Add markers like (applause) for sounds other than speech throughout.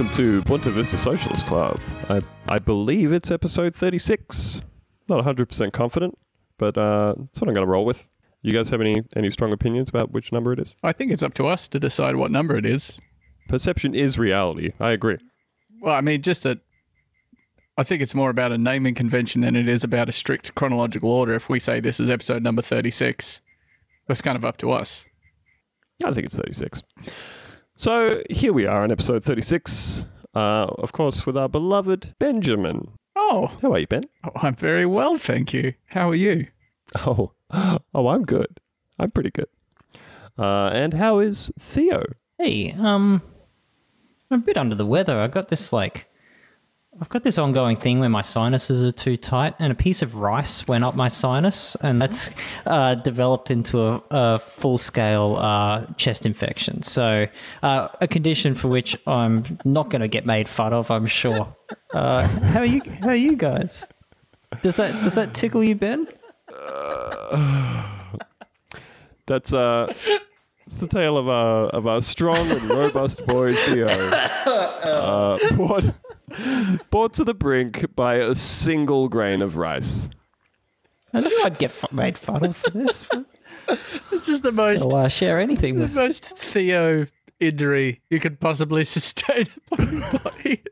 welcome to Bunta Vista Socialist Club. I, I believe it's episode 36. Not 100% confident, but uh, that's what I'm going to roll with. You guys have any, any strong opinions about which number it is? I think it's up to us to decide what number it is. Perception is reality. I agree. Well, I mean, just that I think it's more about a naming convention than it is about a strict chronological order. If we say this is episode number 36, that's kind of up to us. I think it's 36. So here we are on episode 36. Uh, of course, with our beloved Benjamin. Oh, How are you, Ben? oh, I'm very well, thank you. How are you? Oh, (gasps) oh, I'm good. I'm pretty good. Uh, and how is Theo? Hey, um, I'm a bit under the weather. I got this like, I've got this ongoing thing where my sinuses are too tight, and a piece of rice went up my sinus, and that's uh, developed into a, a full-scale uh, chest infection. So, uh, a condition for which I'm not going to get made fun of, I'm sure. (laughs) Uh, how are you? How are you guys? Does that does that tickle you, Ben? (sighs) That's uh, it's the tale of our of our strong and robust boy Theo, (laughs) uh, brought brought to the brink by a single grain of rice. I knew I'd get fu- made fun of for this. (laughs) This is the most I'll uh, share anything the with. most Theo injury you could possibly sustain upon your body.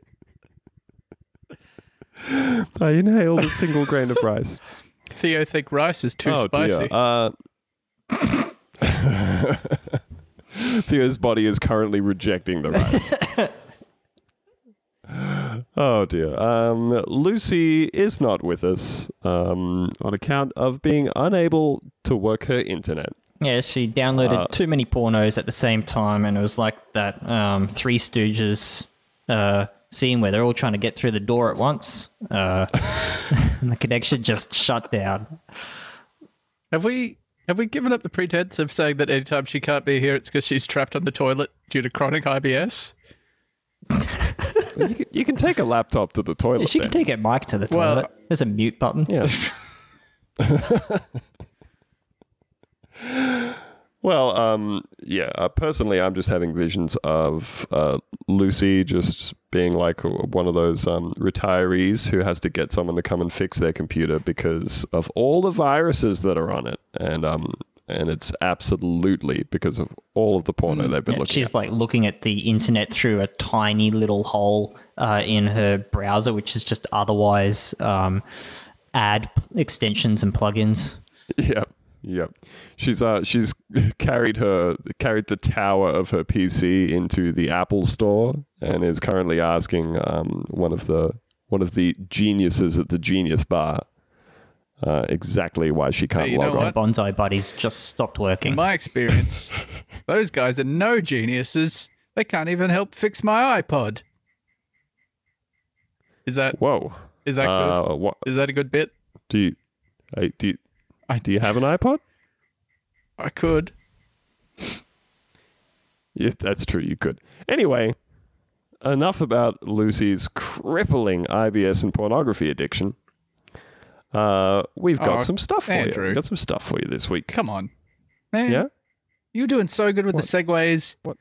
(laughs) I inhaled a single grain of rice. Theo think rice is too oh spicy. dear. Uh, (laughs) Theo's body is currently rejecting the rice. Oh dear. Um, Lucy is not with us um, on account of being unable to work her internet. Yeah, she downloaded Uh, too many pornos at the same time, and it was like that um, Three Stooges uh, scene where they're all trying to get through the door at once, uh, (laughs) and the connection just shut down. Have we have we given up the pretense of saying that anytime she can't be here, it's because she's trapped on the toilet due to chronic IBS? (laughs) you, can, you can take a laptop to the toilet. She can then. take a mic to the Well- toilet. There's a mute button. Yeah. (laughs) well, um, yeah. Uh, personally, I'm just having visions of uh, Lucy just being like one of those um, retirees who has to get someone to come and fix their computer because of all the viruses that are on it, and um, and it's absolutely because of all of the porno they've been Yeah, looking she's at. like looking at the internet through a tiny little hole uh, in her browser, which is just otherwise um, ad extensions and plugins. (laughs) Yep. Yep. She's uh she's (laughs) carried her carried the tower of her PC into the Apple store and is currently asking um one of the one of the geniuses at the Genius Bar uh, exactly why she can't Hey, you know log on. what? Bonsai buddies just stopped working. In my experience, (laughs) those guys are no geniuses. They can't even help fix my iPod. Is that Whoa. is that good? Uh, what Is that a good bit? do you hey, do you, I do you have an iPod? I could. Yeah, that's true. You could. Anyway, enough about Lucy's crippling IBS and pornography addiction. Uh, we've got Oh, some stuff for you. We've got some stuff for you this week. Come on, man. Yeah. You're doing so good with What? the segues. What?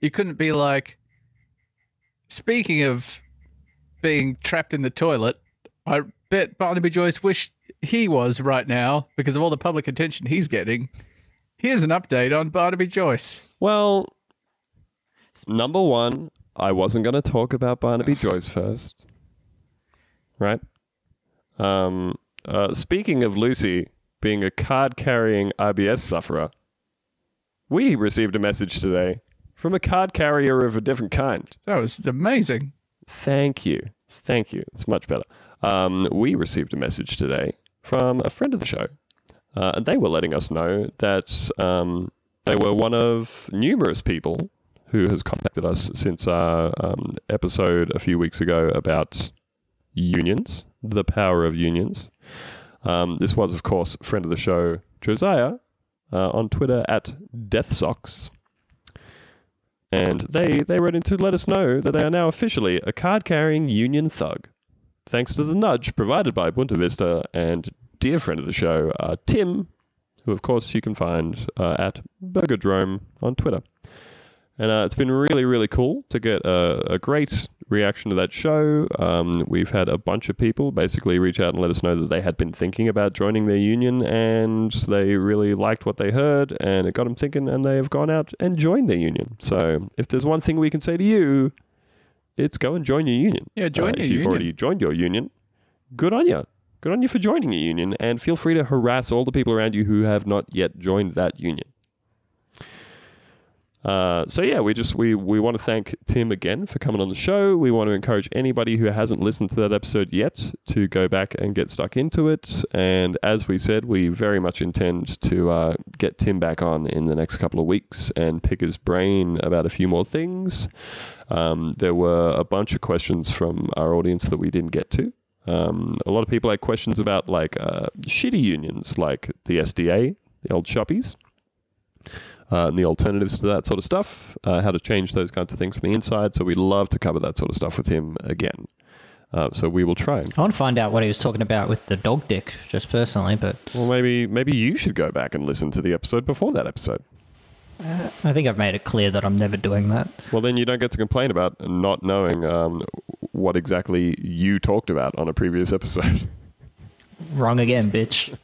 You couldn't be like. Speaking of being trapped in the toilet, I bet Barnaby Joyce wished he was right now because of all the public attention he's getting. Here's an update on Barnaby Joyce. Well, number one, I wasn't going to talk about Barnaby (sighs) Joyce first, right? Um, uh, speaking of Lucy being a card-carrying IBS sufferer, we received a message today from a card carrier of a different kind. That was amazing. Thank you. Thank you. It's much better. Um, we received a message today from a friend of the show. Uh, and they were letting us know that um, they were one of numerous people who has contacted us since our um, episode a few weeks ago about unions, the power of unions. Um, this was, of course, friend of the show, Josiah, uh, on Twitter at DeathSocks. And they, they wrote in to let us know that they are now officially a card carrying union thug. Thanks to the nudge provided by Bunta Vista and dear friend of the show, uh, Tim, who of course you can find uh, at Burgerdrome on Twitter. And uh, it's been really, really cool to get a, a great reaction to that show. Um, we've had a bunch of people basically reach out and let us know that they had been thinking about joining their union and they really liked what they heard and it got them thinking and they have gone out and joined their union. So if there's one thing we can say to you, it's go and join your union. Yeah, join Uh, your if you've union. already joined your union, good on you. Good on you for joining your union and feel free to harass all the people around you who have not yet joined that union. Uh, so yeah, we just we we want to thank Tim again for coming on the show. We want to encourage anybody who hasn't listened to that episode yet to go back and get stuck into it. And as we said, we very much intend to uh, get Tim back on in the next couple of weeks and pick his brain about a few more things. Um, there were a bunch of questions from our audience that we didn't get to. Um, a lot of people had questions about like uh, shitty unions, like the SDA, the old shoppies uh, and the alternatives to that sort of stuff, uh, how to change those kinds of things from the inside. So we'd love to cover that sort of stuff with him again. Uh, so we will try. I want to find out what he was talking about with the dog dick, just personally, but Well, maybe maybe you should go back and listen to the episode before that episode. I think I've made it clear that I'm never doing that. Well, then you don't get to complain about not knowing um, what exactly you talked about on a previous episode. Wrong again, bitch.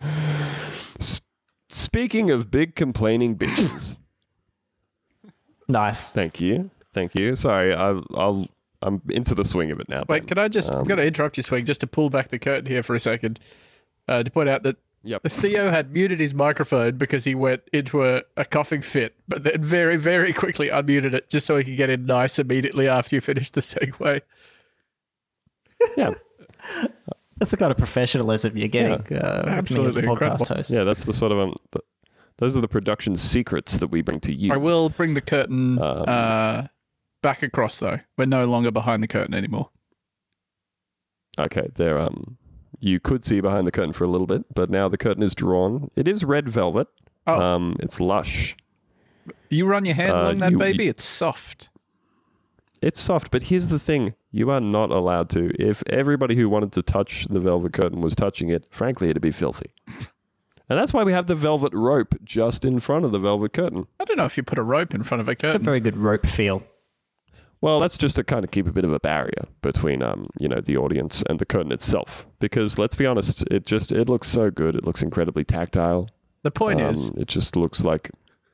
(laughs) Speaking of big complaining bitches, (coughs) Nice. thank you, thank you. Sorry, I, I'll I'm into the swing of it now. Wait, Ben. can I just? I'm Um, going to interrupt you, Swing, just to pull back the curtain here for a second, uh, to point out that Yep. Theo had muted his microphone because he went into a, a coughing fit, but then very, very quickly unmuted it just so he could get in nice immediately after you finished the segue. Yeah, (laughs) That's the kind of professionalism you're getting. Uh, working as a Absolutely podcast incredible. host. yeah. That's the sort of um. The, those are the production secrets that we bring to you. I will bring the curtain Um, uh, back across, though. We're no longer behind the curtain anymore. Okay, there. Um, you could see behind the curtain for a little bit, but now the curtain is drawn. It is red velvet. Oh. Um, it's lush. You run your hand Uh, along that you- baby, it's soft. It's soft, but here's the thing: you are not allowed to. If everybody who wanted to touch the velvet curtain was touching it, frankly, it'd be filthy. And that's why we have the velvet rope just in front of the velvet curtain. I don't know if you put a rope in front of a curtain. a very good rope feel. Well, that's just to kind of keep a bit of a barrier between, um, you know, the audience and the curtain itself. Because let's be honest, it just it looks so good. It looks incredibly tactile. The point Um, is, it just looks like,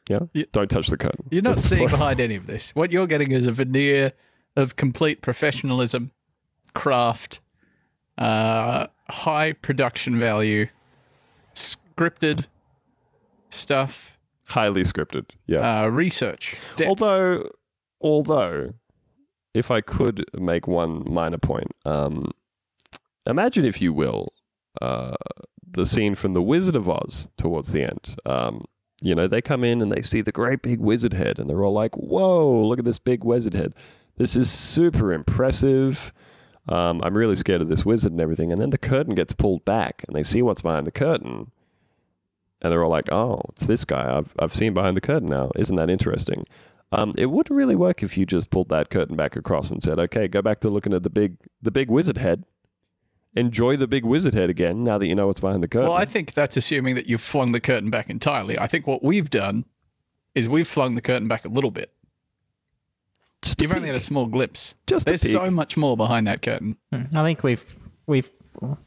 yeah, You- don't touch the curtain. You're not That's seeing behind any of this. What you're getting is a veneer of complete professionalism, craft, uh, high production value, scripted stuff, highly scripted. Yeah. uh, research. depth. although, although, if I could make one minor point, um, imagine if you will, uh, the scene from The Wizard of Oz towards the end. Um, you know, they come in and they see the great big wizard head, and they're all like, "Whoa, look at this big wizard head! This is super impressive." Um, I'm really scared of this wizard and everything. And then the curtain gets pulled back, and they see what's behind the curtain, and they're all like, "Oh, it's this guy. I've I've seen behind the curtain now. Isn't that interesting?" Um, it wouldn't really work if you just pulled that curtain back across and said, "Okay, go back to looking at the big the big wizard head. Enjoy the big wizard head again. Now that you know what's behind the curtain." well, I think that's assuming that you've flung the curtain back entirely. I think what we've done is we've flung the curtain back a little bit. Just You've only had a small glimpse. Just There's so much more behind that curtain. Hmm. I think we've we've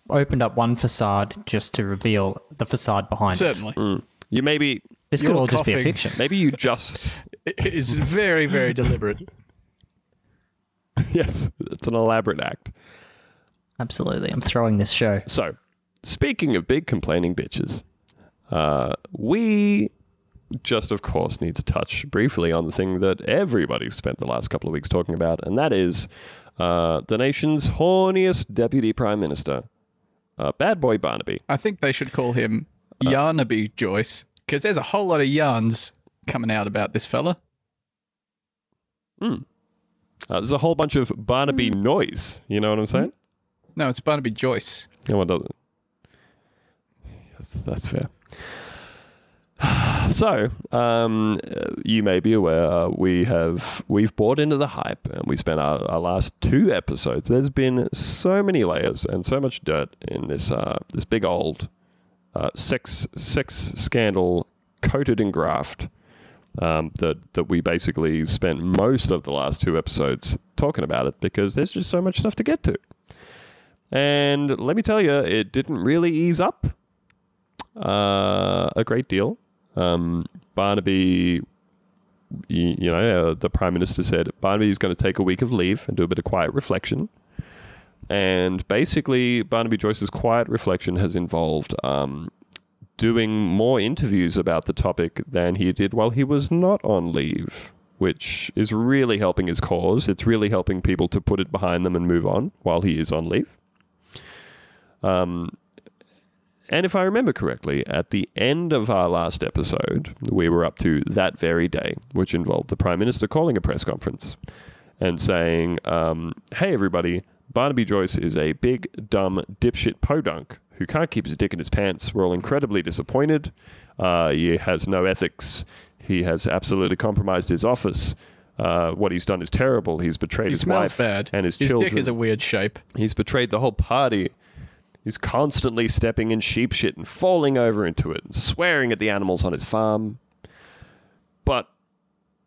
opened up one facade just to reveal the facade behind it. Certainly. You maybe This could You're all just be a fiction. maybe you just (laughs) It is very, very deliberate. (laughs) yes, it's an elaborate act. Absolutely. I'm throwing this show. So, speaking of big complaining bitches, uh, we just, of course, need to touch briefly on the thing that everybody spent the last couple of weeks talking about, and that is uh, the nation's horniest deputy prime minister, uh, Bad Boy Barnaby. I think they should call him Yarnaby Joyce because there's a whole lot of yarns coming out about this fella. Uh, there's a whole bunch of Barnaby noise. You know what I'm saying? No, it's Barnaby Joyce. No one doesn't. That's, that's fair. (sighs) So, um, you may be aware uh, we have we've bought into the hype, and we spent our, our last two episodes. There's been so many layers and so much dirt in this uh, this big old uh, sex sex scandal coated in graft um, that that we basically spent most of the last two episodes talking about it because there's just so much stuff to get to. And let me tell you, it didn't really ease up uh, a great deal. Um, Barnaby, you, you know, uh, the Prime Minister said Barnaby is going to take a week of leave and do a bit of quiet reflection. And basically, Barnaby Joyce's quiet reflection has involved um, doing more interviews about the topic than he did while he was not on leave, which is really helping his cause. It's really helping people to put it behind them and move on while he is on leave. Um, and if I remember correctly, at the end of our last episode, we were up to that very day, which involved the Prime Minister calling a press conference and saying, um, Hey, everybody, Barnaby Joyce is a big, dumb, dipshit podunk who can't keep his dick in his pants. We're all incredibly disappointed. Uh, he has no ethics. He has absolutely compromised his office. Uh, what he's done is terrible. He's betrayed He his wife bad. and his, His children. His dick is a weird shape. He's betrayed the whole party. He's constantly stepping in sheep shit and falling over into it and swearing at the animals on his farm. But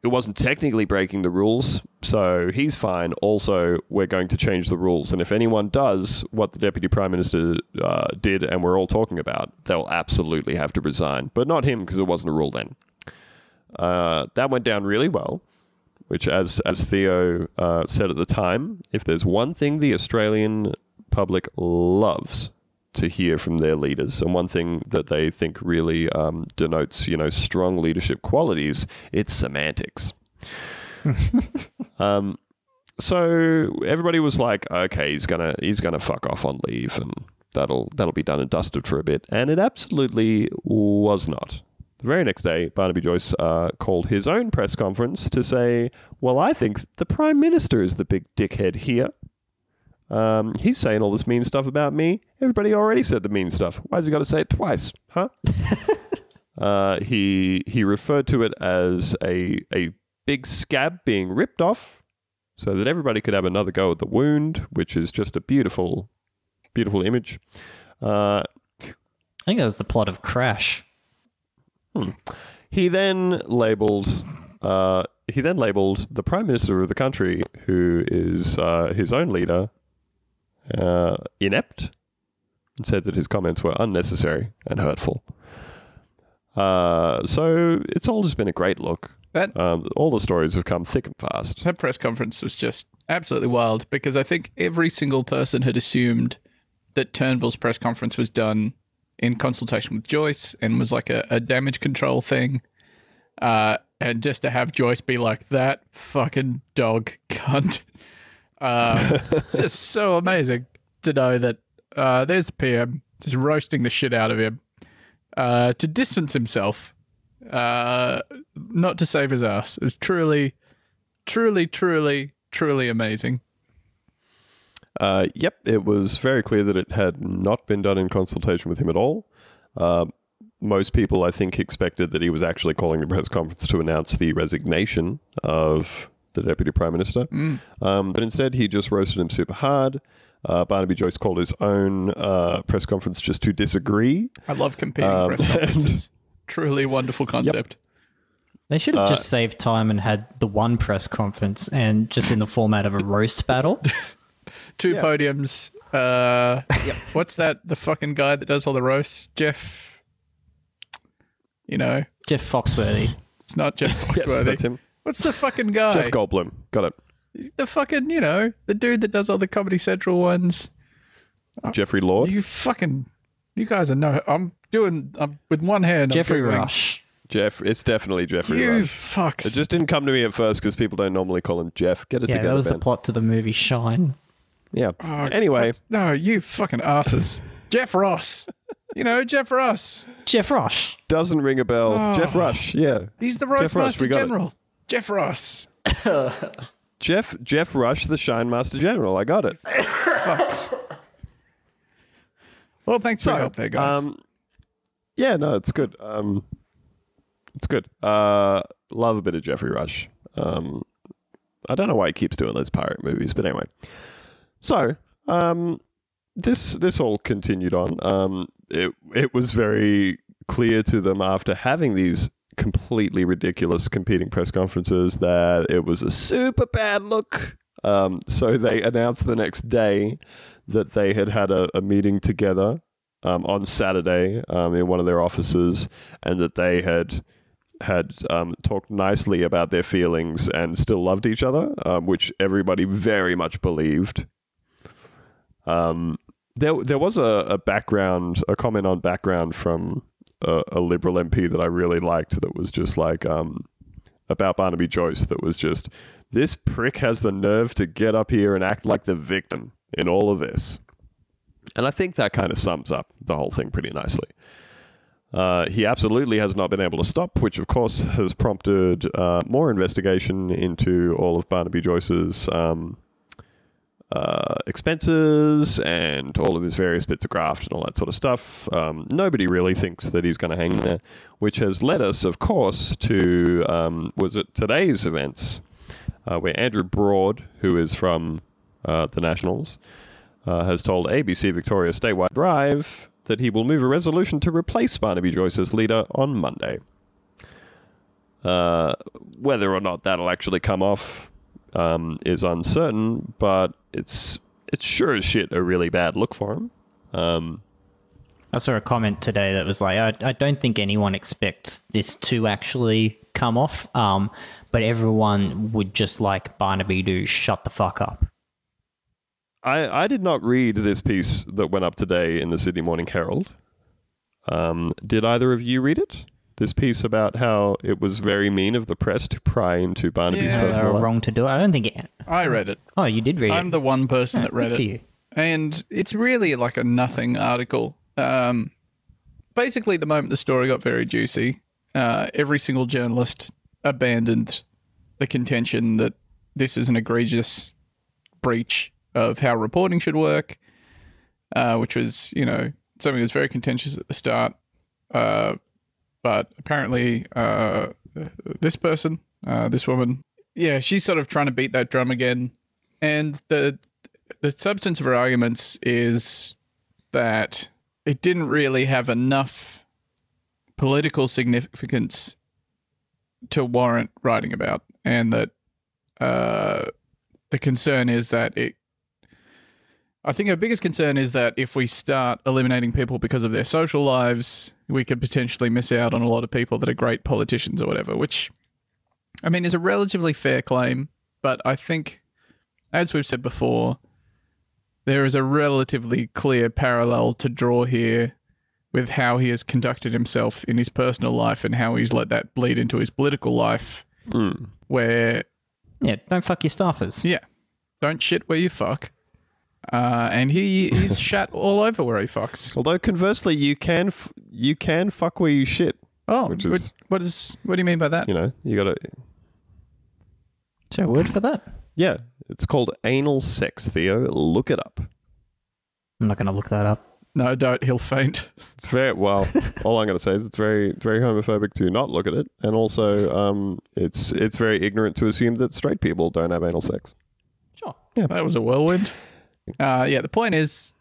it wasn't technically breaking the rules, so he's fine. Also, we're going to change the rules. And if anyone does what the Deputy Prime Minister uh, did and we're all talking about, they'll absolutely have to resign. But not him, because it wasn't a rule then. Uh, that went down really well which, as as Theo uh, said at the time, if there's one thing the Australian public loves to hear from their leaders, and one thing that they think really um, denotes, you know, strong leadership qualities, it's semantics. (laughs) um, so everybody was like, okay, he's gonna he's gonna fuck off on leave, and that'll that'll be done and dusted for a bit, and it absolutely was not. The very next day, Barnaby Joyce uh, called his own press conference to say, Well, I think the Prime Minister is the big dickhead here. Um, he's saying all this mean stuff about me. Everybody already said the mean stuff. Why's he got to say it twice? Huh? (laughs) uh, he, he referred to it as a, a big scab being ripped off so that everybody could have another go at the wound, which is just a beautiful, beautiful image. Uh, I think that was the plot of Crash. He then labelled. Uh, he then labelled the prime minister of the country, who is uh, his own leader, uh, inept, and said that his comments were unnecessary and hurtful. Uh, so it's all just been a great look. That Um, all the stories have come thick and fast. that press conference was just absolutely wild because I think every single person had assumed that Turnbull's press conference was done in consultation with Joyce and was like a, a damage control thing. Uh, and just to have Joyce be like that fucking dog cunt. Uh, (laughs) it's just so amazing to know that uh, there's the PM just roasting the shit out of him uh, to distance himself, uh, not to save his ass. It's truly, truly, truly, truly amazing. Uh, yep, it was very clear that it had not been done in consultation with him at all. Uh, most people, I think, expected that he was actually calling the press conference to announce the resignation of the deputy prime minister. Um, but instead, he just roasted him super hard. Uh, Barnaby Joyce called his own uh, press conference just to disagree. I love competing Um, press (laughs) conferences. Truly wonderful concept. They should have just saved time and had the one press conference and just in the format of a roast battle. (laughs) Two podiums. Uh, What's that? The fucking guy that does all the roasts? Jeff. You know, Jeff Foxworthy. it's not Jeff (laughs) Yes, Foxworthy. that's him. What's the fucking guy? Jeff Goldblum. Got it. the fucking, you know, the dude that does all the Comedy Central ones. Uh, Jeffrey Lord. You fucking, you guys are no. I'm doing. I'm with one hand. I'm Jeffrey Googling. Rush. Jeff. It's definitely Jeffrey You Rush. fucks. It just didn't come to me at first because people don't normally call him Jeff. Get it Yeah, together, that was Ben. the plot to the movie Shine. Yeah. Oh, anyway, what? no, you fucking asses. (laughs) Jeff Ross. You know Jeff Ross. Jeff Rush. doesn't ring a bell. Oh. Jeff Rush. Yeah. He's the Jeff Rush, Roastmaster we got it. General. Jeff Ross. (laughs) Jeff Jeff Rush, the Shine Master General. I got it. (laughs) Well, thanks for your help there, guys. Um, yeah, no, it's good. Um, it's good. Uh, love a bit of Geoffrey Rush. Um, I don't know why he keeps doing those pirate movies, but anyway. So, um, this this all continued on. Um, it it was very clear to them after having these completely ridiculous competing press conferences that it was a super bad look. Um, so they announced the next day that they had had a, a meeting together um, on Saturday um, in one of their offices, and that they had had um, talked nicely about their feelings and still loved each other, um, which everybody very much believed. Um, there, there was a, a background, a comment on background from a, a liberal MP that I really liked. That was just like um, about Barnaby Joyce. That was just this prick has the nerve to get up here and act like the victim in all of this. And I think that kind of sums up the whole thing pretty nicely. Uh, he absolutely has not been able to stop, which of course has prompted uh, more investigation into all of Barnaby Joyce's um, uh, expenses and all of his various bits of graft and all that sort of stuff. Um, nobody really thinks that he's going to hang there, which has led us, of course, to um, was it today's events uh, where Andrew Broad, who is from uh, the Nationals, uh, has told ABC Victoria Statewide Drive that he will move a resolution to replace Barnaby Joyce as leader on Monday. Uh, whether or not that'll actually come off um, is uncertain, but it's it's sure as shit a really bad look for him. Um, I saw a comment today that was like, I, I don't think anyone expects this to actually come off, um, but everyone would just like Barnaby to shut the fuck up. I, I did not read this piece that went up today in the Sydney Morning Herald. Um, did either of you read it? This piece about how it was very mean of the press to pry into Barnaby's Yeah. Personal were life. wrong to do it. I don't think it. I read it. Oh, you did read it. I'm it. the one person that read Good for it. you. and it's really like a nothing article. Um, basically, the moment the story got very juicy, uh, every single journalist abandoned the contention that this is an egregious breach of how reporting should work, uh, which was, you know, something that was very contentious at the start. Uh, but apparently, uh, this person, uh, this woman, yeah, she's sort of trying to beat that drum again. And the the substance of her arguments is that it didn't really have enough political significance to warrant writing about, and that uh, the concern is that it. I think our biggest concern is that if we start eliminating people because of their social lives, we could potentially miss out on a lot of people that are great politicians or whatever, which, I mean, is a relatively fair claim, but I think, as we've said before, there is a relatively clear parallel to draw here with how he has conducted himself in his personal life and how he's let that bleed into his political life, Mm. where Yeah, don't fuck your staffers. yeah, don't shit where you fuck. Uh, and he he's (laughs) shat all over where he fucks. Although conversely, you can f- you can fuck where you shit. Oh, Which what, is- what is what do you mean by that? You know, you gotta. Is there a word for that? Yeah, it's called anal sex. Theo, look it up. I'm not going to look that up. No, don't. He'll faint. It's very well. (laughs) all I'm going to say is it's very, very homophobic to not look at it, and also, um, it's it's very ignorant to assume that straight people don't have anal sex. Sure. Yeah, that was a whirlwind. Uh, yeah, the point is,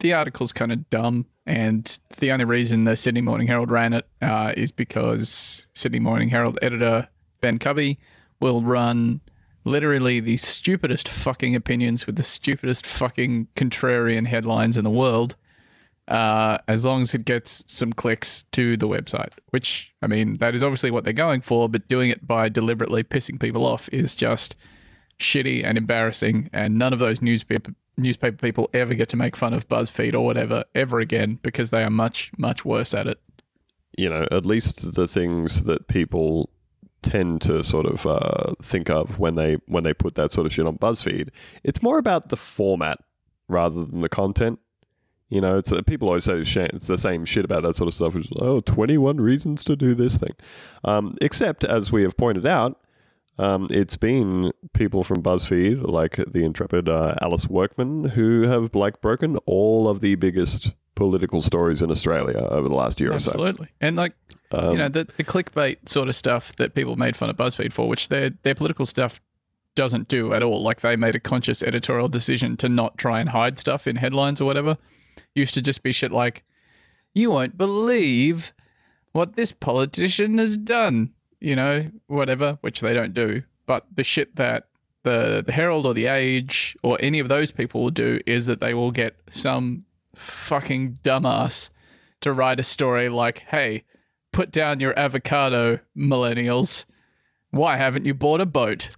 the article's kind of dumb, and the only reason the Sydney Morning Herald ran it uh, is because Sydney Morning Herald editor Ben Cubby will run literally the stupidest fucking opinions with the stupidest fucking contrarian headlines in the world. Uh, as long as it gets some clicks to the website, which I mean, that is obviously what they're going for, but doing it by deliberately pissing people off is just shitty and embarrassing, and none of those newspaper newspaper people ever get to make fun of BuzzFeed or whatever ever again because they are much much worse at it. You know, at least the things that people tend to sort of uh, think of when they when they put that sort of shit on BuzzFeed. It's more about the format rather than the content. You know, it's uh, people always say sh- it's the same shit about that sort of stuff. Which is, oh, 21 reasons to do this thing. Um, except, as we have pointed out, um, it's been people from BuzzFeed, like the intrepid uh, Alice Workman, who have like broken all of the biggest political stories in Australia over the last year Absolutely, or so. Absolutely, and like. Um, you know the, the clickbait sort of stuff that people made fun of BuzzFeed for, which their their political stuff doesn't do at all. Like they made a conscious editorial decision to not try and hide stuff in headlines or whatever. Used to just be shit like, "You won't believe what this politician has done, you know, whatever, which they don't do. But the shit that the, the Herald or the Age or any of those people will do is that they will get some fucking dumbass to write a story like, hey, put down your avocado, millennials. Why haven't you bought a boat?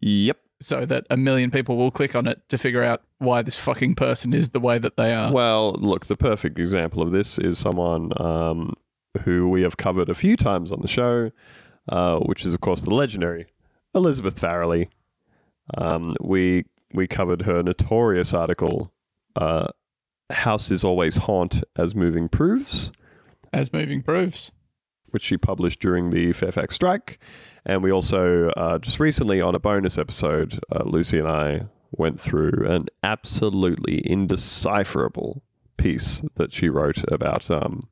Yep. So that a million people will click on it to figure out why this fucking person is the way that they are. Well, look, the perfect example of this is someone um, who we have covered a few times on the show, uh, which is, of course, the legendary Elizabeth Farrelly. Um, we we covered her notorious article, uh, "House is always haunt as moving proves," As moving proves. which she published during the Fairfax strike, and we also uh, just recently on a bonus episode, uh, Lucy and I went through an absolutely indecipherable piece that she wrote about. Um,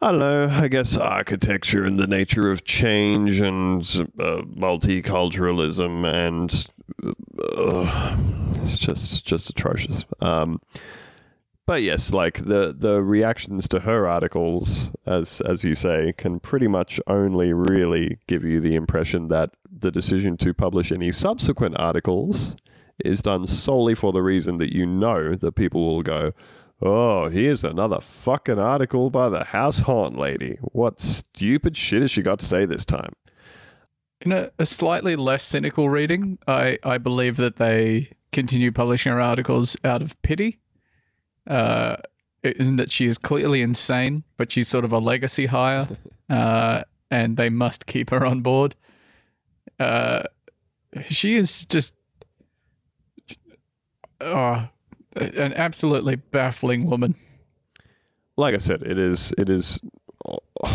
I don't know. I guess architecture and the nature of change and uh, multiculturalism and uh, it's just just atrocious. Um, but yes, like the the reactions to her articles, as as you say, can pretty much only really give you the impression that the decision to publish any subsequent articles is done solely for the reason that you know that people will go, Oh, here's another fucking article by the house haunt lady. What stupid shit has she got to say this time? In a, a slightly less cynical reading, I, I believe that they continue publishing her articles out of pity. Uh, in that she is clearly insane, but she's sort of a legacy hire, (laughs) uh, and they must keep her on board. Uh, she is just oh, an absolutely baffling woman. Like I said, it is it is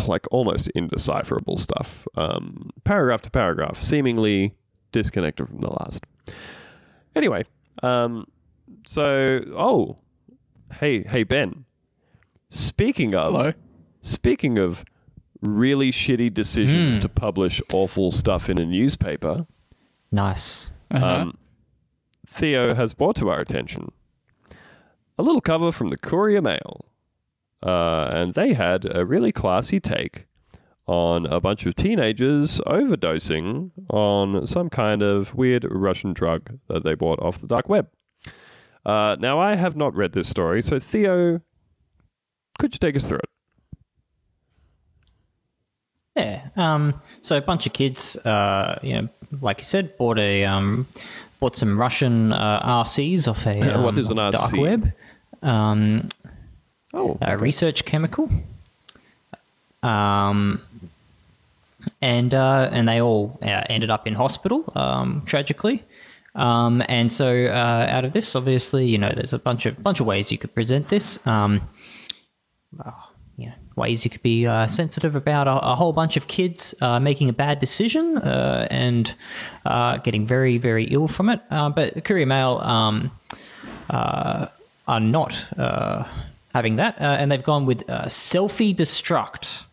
like almost indecipherable stuff. Um, paragraph to paragraph, seemingly disconnected from the last. Anyway, um, so oh, hey hey Ben. Speaking of Hello. speaking of really shitty decisions to publish awful stuff in a newspaper, Nice. Uh-huh. um, Theo has brought to our attention a little cover from the Courier Mail. Uh, and they had a really classy take on a bunch of teenagers overdosing on some kind of weird Russian drug that they bought off the dark web. Uh, now, I have not read this story, so Theo, could you take us through it? Yeah. Um, so a bunch of kids, uh, you know, like you said, bought a um, bought some Russian uh, RCs off a um, (laughs) What is an off dark web. Um, Oh, a research chemical. Um, and uh, and they all uh, ended up in hospital, um, tragically. Um, and so uh, out of this, obviously, you know, there's a bunch of bunch of ways you could present this. Um, oh, you know, ways you could be uh, sensitive about a, a whole bunch of kids uh, making a bad decision uh, and uh, getting very very ill from it. Uh, but Courier Mail. Um, uh, are not uh, having that, uh, and they've gone with uh, selfie destruct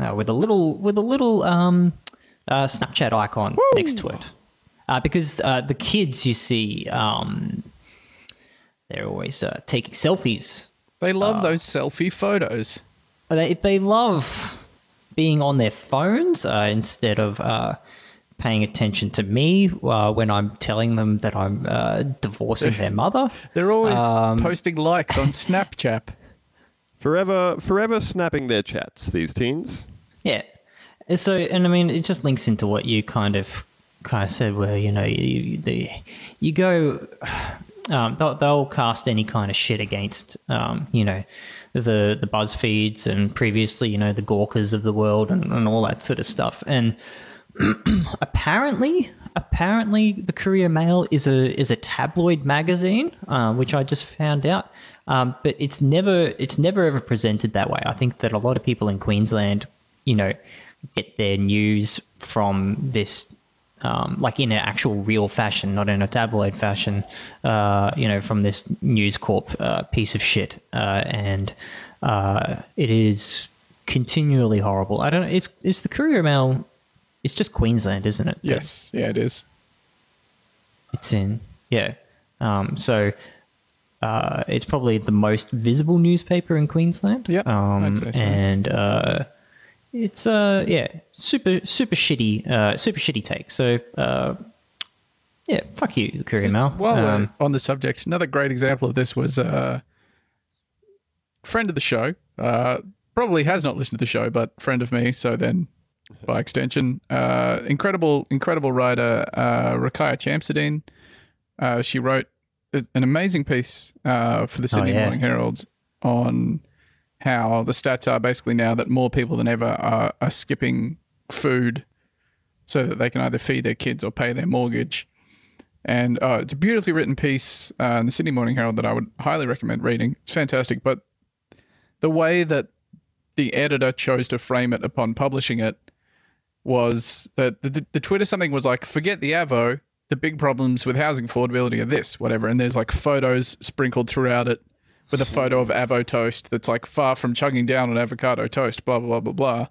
uh, with a little with a little um, uh, Snapchat icon next to it, uh, because uh, the kids you see, um, they're always uh, taking selfies. They love those selfie photos. They they love being on their phones uh, instead of. Paying attention to me uh, when I'm telling them that I'm uh, divorcing their mother. (laughs) They're always Um, posting likes on (laughs) Snapchat. forever, forever snapping their chats. These teens. Yeah. So, and I mean, it just links into what you kind of kind of said, where you know you you, the, you go, (sighs) um, they'll, they'll cast any kind of shit against, um, you know, the the Buzzfeeds and previously, you know, the Gawkers of the world and, and all that sort of stuff. And (clears throat) apparently, apparently, the Courier Mail is a is a tabloid magazine, uh, which I just found out. Um, but it's never it's never ever presented that way. I think that a lot of people in Queensland, you know, get their news from this. Um, like in an actual real fashion, not in a tabloid fashion, uh, you know, from this News Corp uh, piece of shit, uh, and uh, it is continually horrible. I don't know. It's it's the Courier Mail. It's just Queensland, isn't it? Yes, yeah, it is. it's in. Yeah. Um, so Uh, it's probably the most visible newspaper in Queensland. Yeah, um, so. and uh, it's uh, yeah, super super shitty, uh, super shitty take. So uh, yeah, fuck you, Courier Mail. While Um, on the subject, another great example of this was a friend of the show. Uh, probably has not listened to the show, but friend of me. So then, by extension, uh, incredible, incredible writer, uh, Rakaya Chamsardine. Uh, she wrote an amazing piece uh, for the Sydney yeah. Morning Herald on how the stats are basically now that more people than ever are, are skipping food so that they can either feed their kids or pay their mortgage. And uh, it's a beautifully written piece uh, in the Sydney Morning Herald that I would highly recommend reading. It's fantastic. But the way that the editor chose to frame it upon publishing it was that the, the Twitter something was like, forget the Avo, the big problems with housing affordability are this, whatever. And there's like photos sprinkled throughout it with a photo of Avo toast that's like far from chugging down on avocado toast, blah, blah, blah, blah, blah.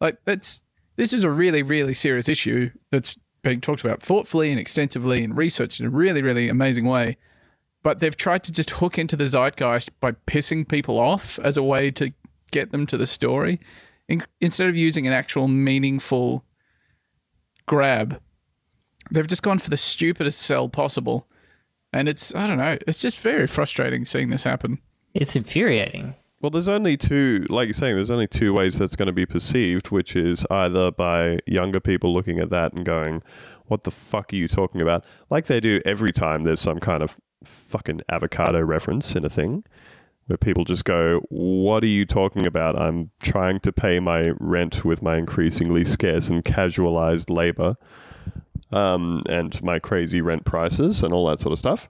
Like, that's this is a really, really serious issue that's being talked about thoughtfully and extensively and researched in a really, really amazing way. But they've tried to just hook into the zeitgeist by pissing people off as a way to get them to the story in, instead of using an actual meaningful grab. They've just gone for the stupidest sell possible. And it's, I don't know, it's just very frustrating seeing this happen. it's infuriating. Well, there's only two, like you're saying, there's only two ways that's going to be perceived, which is either by younger people looking at that and going, what the fuck are you talking about? Like they do every time there's some kind of fucking avocado reference in a thing, where people just go, what are you talking about? I'm trying to pay my rent with my increasingly scarce and casualized labor um, and my crazy rent prices and all that sort of stuff.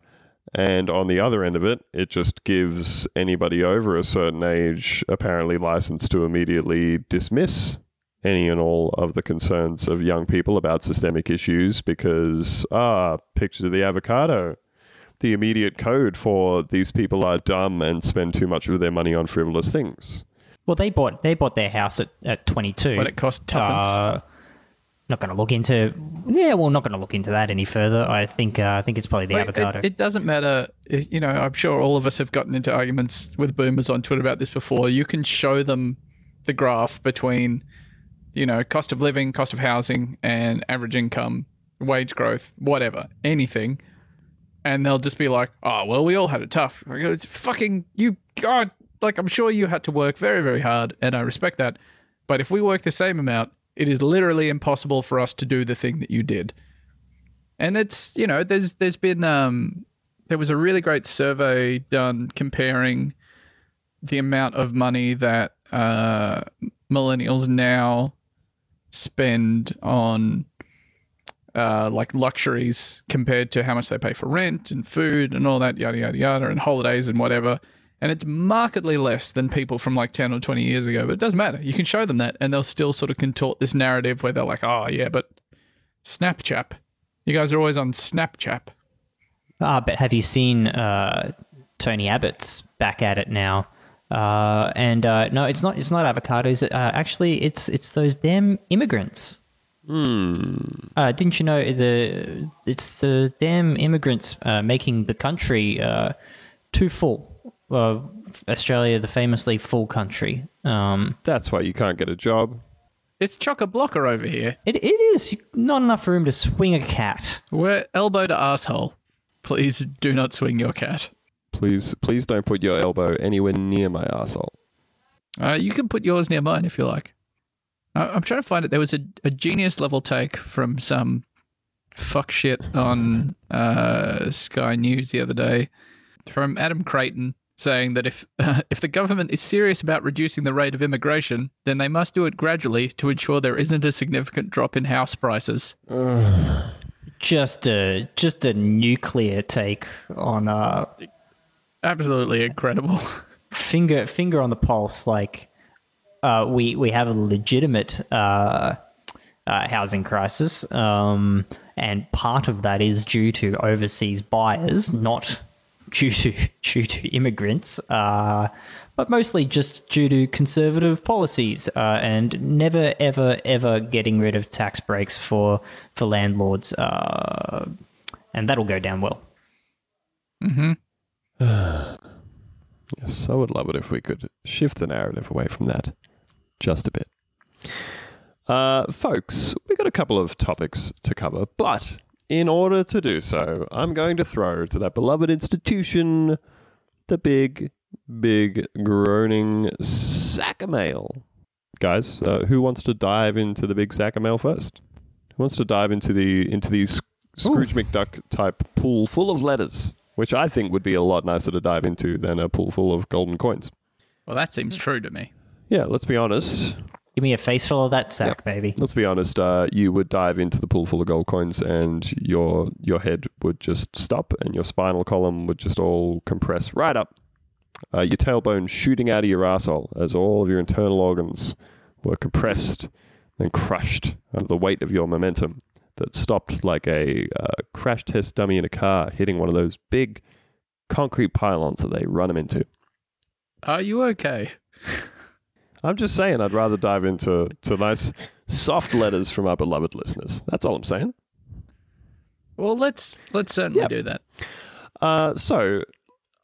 And on the other end of it, it just gives anybody over a certain age apparently license to immediately dismiss any and all of the concerns of young people about systemic issues because, ah, pictures of the avocado. The immediate code for these people are dumb and spend too much of their money on frivolous things. Well, they bought they bought their house at, at 22. But it cost tuppence. Uh, not going to look into. Yeah, well, not going to look into that any further. I think. Uh, I think it's probably the Like, avocado. It, it doesn't matter. You know, I'm sure all of us have gotten into arguments with boomers on Twitter about this before. You can show them the graph between, you know, cost of living, cost of housing, and average income, wage growth, whatever, anything. And they'll just be like, oh, well, we all had it tough. I go, it's fucking, you, God, like, I'm sure you had to work very, very hard, and I respect that. But if we work the same amount, it is literally impossible for us to do the thing that you did and it's you know there's there's been um there was a really great survey done comparing the amount of money that uh millennials now spend on uh like luxuries compared to how much they pay for rent and food and all that yada yada yada and holidays and whatever and it's markedly less than people from like 10 or 20 years ago but it doesn't matter you can show them that and they'll still sort of contort this narrative where they're like oh yeah but snapchat you guys are always on Snapchat. Ah, but have you seen uh, Tony Abbott's back at it now? Uh, and uh, no, it's not. It's not avocados. Uh, actually, it's it's those damn immigrants. Uh, didn't you know the it's the damn immigrants uh, making the country uh, too full? Uh, Australia, the famously full country. Um, That's why you can't get a job. It's chock a blocker over here. it, it is not enough room to swing a cat. We're elbow to asshole. Please do not swing your cat. Please, please don't put your elbow anywhere near my asshole. Uh, you can put yours near mine if you like. I'm trying to find it. There was a, a genius level take from some fuck shit on uh, Sky News the other day from Adam Creighton saying that if (laughs) if the government is serious about reducing the rate of immigration, then they must do it gradually to ensure there isn't a significant drop in house prices. (sighs) Just a just a nuclear take on uh, Absolutely incredible. (laughs) finger finger on the pulse. Like uh, we we have a legitimate uh, uh, housing crisis, um, and part of that is due to overseas buyers, not due to (laughs) due to immigrants. Uh, but mostly just due to conservative policies uh, and never, ever, ever getting rid of tax breaks for for landlords, uh, and that'll go down well. (sighs) Yes, I would love it if we could shift the narrative away from that just a bit. Uh, folks, We've got a couple of topics to cover, but in order to do so, I'm going to throw to that beloved institution the big, big, groaning sack of mail. Guys, uh, who wants to dive into the big sack of mail first? Who wants to dive into the into these Scrooge McDuck type pool full of letters, which I think would be a lot nicer to dive into than a pool full of golden coins? Well, that seems true to me. Yeah, let's be honest. Give me a face full of that sack, baby. Let's be honest. Uh, you would dive into the pool full of gold coins, and your your head would just stop, and your spinal column would just all compress right up. Uh, your tailbone shooting out of your asshole as all of your internal organs were compressed and crushed under the weight of your momentum that stopped like a uh, crash test dummy in a car hitting one of those big concrete pylons that they run them into. Are you okay? (laughs) I'm just saying, I'd rather dive into to nice soft letters from our beloved listeners. That's all I'm saying. Well, let's let's certainly Yeah. do that. Uh, so,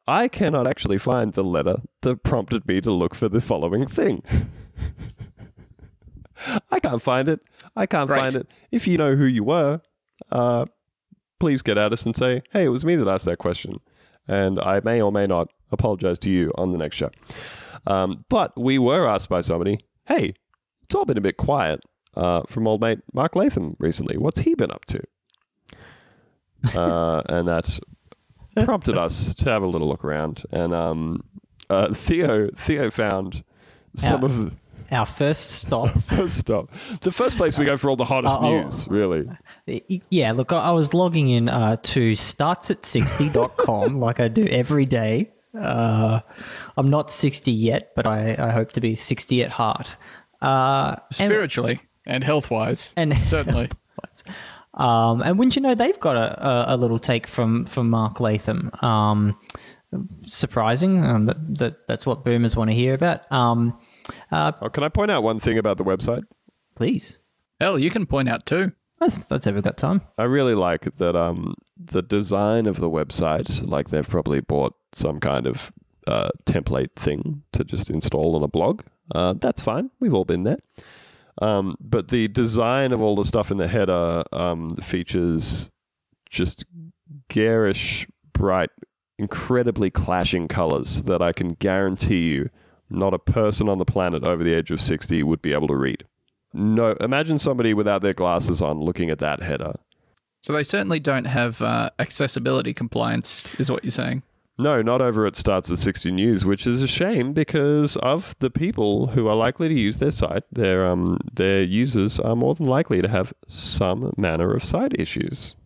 I cannot actually find the letter that prompted me to look for the following thing. (laughs) I can't find it. I can't Great. find it. If you know who you were, uh, please get at us and say, hey, it was me that asked that question. And I may or may not apologize to you on the next show. Um, but we were asked by somebody, hey, it's all been a bit quiet uh, from old mate Mark Latham recently. What's he been up to? (laughs) Uh, and that's prompted us to have a little look around. And um, uh, Theo Theo found some Yeah. of Our first stop. (laughs) First stop. The first place we go for all the hottest Uh, oh. news, really. Yeah, look, I I was logging in uh, to startsat60.com like I do every day. Uh, I'm not 60 yet, but I, I hope to be 60 at heart. Uh, Spiritually and health wise. and (laughs) Certainly. um, and wouldn't you know, they've got a, a, a little take from, from Mark Latham. Um, surprising. Um, that, that, that's what boomers want to hear about. Um, Oh, can I point out one thing about the website? please. Hell, you can point out too. That's, that's ever got time. I really like that um, the design of the website, like they've probably bought some kind of uh, template thing to just install on a blog. Uh, that's fine. We've all been there. Um, but the design of all the stuff in the header um, features just garish, bright, incredibly clashing colors that I can guarantee you not a person on the planet over the age of 60 would be able to read. No, imagine somebody without their glasses on looking at that header. So they certainly don't have uh, accessibility compliance, is what you're saying. No, not over at Starts at 60 News, which is a shame because of the people who are likely to use their site. Their um their users are more than likely to have some manner of site issues.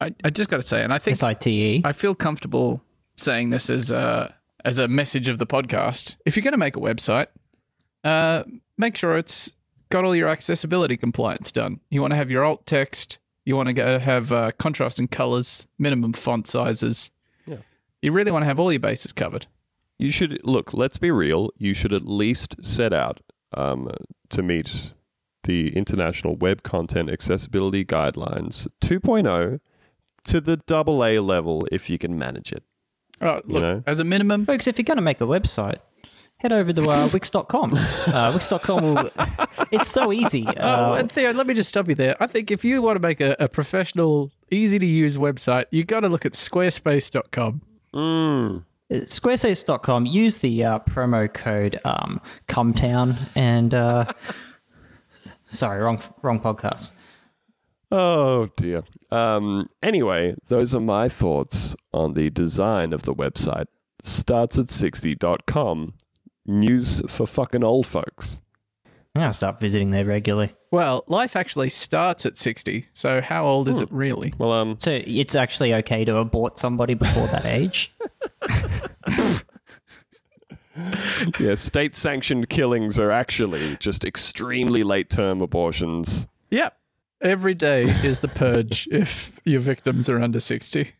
I, I just got to say, and I think S-I-T-E. I feel comfortable saying this as a as a message of the podcast. If you're going to make a website, uh, make sure it's got all your accessibility compliance done. You want to have your alt text. You want to go have uh, contrast and colors, minimum font sizes. Yeah. You really want to have all your bases covered. You should look. Let's be real. You should at least set out um, to meet the International Web Content Accessibility Guidelines 2.0 to the double A level if you can manage it. Oh, look, know? as a minimum, Folks, if you're going to make a website, head over to uh, Wix.com. (laughs) Uh, Wix.com will. It's so easy. (laughs) Oh, Uh, and Theo, let me just stop you there. I think if you want to make a, a professional, easy to use website, you've got to look at squarespace.com. Mm. Squarespace.com, use the uh, promo code um, and. Uh, (laughs) sorry, wrong, wrong podcast. Oh dear. Um, anyway, those are my thoughts on the design of the website. Starts at 60.com. News for fucking old folks. I'm going to start visiting there regularly. Well, life actually starts at 60. So how old is it really? Well, um, So it's actually okay to abort somebody before that age? (laughs) (laughs) yeah, state sanctioned killings are actually just extremely late term abortions. Yep. Every day is the purge (laughs) if your victims are under 60.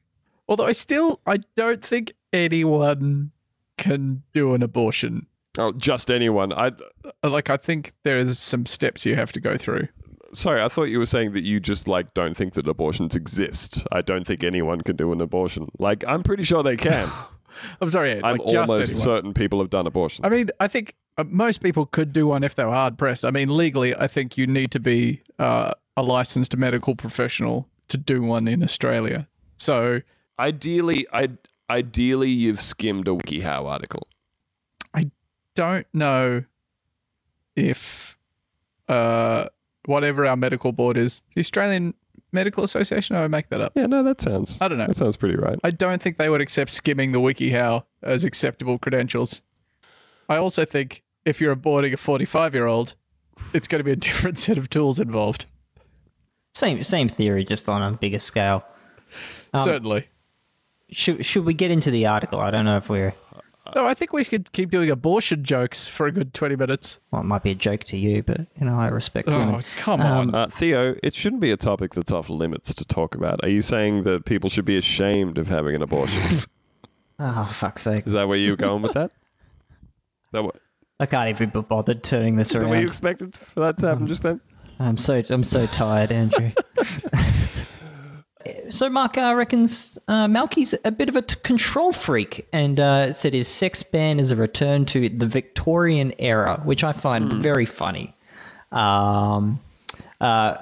Although I still, I don't think anyone can do an abortion. Oh, just anyone. I Like, I think there is some steps you have to go through. sorry, I thought you were saying that you just like don't think that abortions exist. I don't think anyone can do an abortion. Like, I'm pretty sure they can. (laughs) I'm sorry, I'm like almost certain people have done abortions. I mean, I think uh, most people could do one if they were hard pressed. I mean, legally, I think you need to be uh, a licensed medical professional to do one in Australia. So ideally, I ideally you've skimmed a WikiHow article. Don't know if uh, whatever our medical board is, the Australian Medical Association. I would make that up. Yeah, no, that sounds. I don't know. That sounds pretty right. I don't think they would accept skimming the WikiHow as acceptable credentials. I also think if you're aborting a 45 year old, it's going to be a (laughs) different set of tools involved. Same same theory, just on a bigger scale. Um, Certainly. Should should we get into the article? I don't know if we're. No, I think we could keep doing abortion jokes for a good 20 minutes. Well, it might be a joke to you, but you know I respect Oh, women. come Um, on. Uh, Theo, it shouldn't be a topic that's off limits to talk about. Are you saying that people should be ashamed of having an abortion? (laughs) Oh fuck's sake! Is that where you were going with that? Is (laughs) that what, I can't even be bothered turning this is that what you around. expected for that to happen just then? I'm so I'm so tired, Andrew. (laughs) so Mark uh, reckons uh, Malky's a bit of a t- control freak, and uh, said his sex ban is a return to the Victorian era, which I find very funny. Um, uh,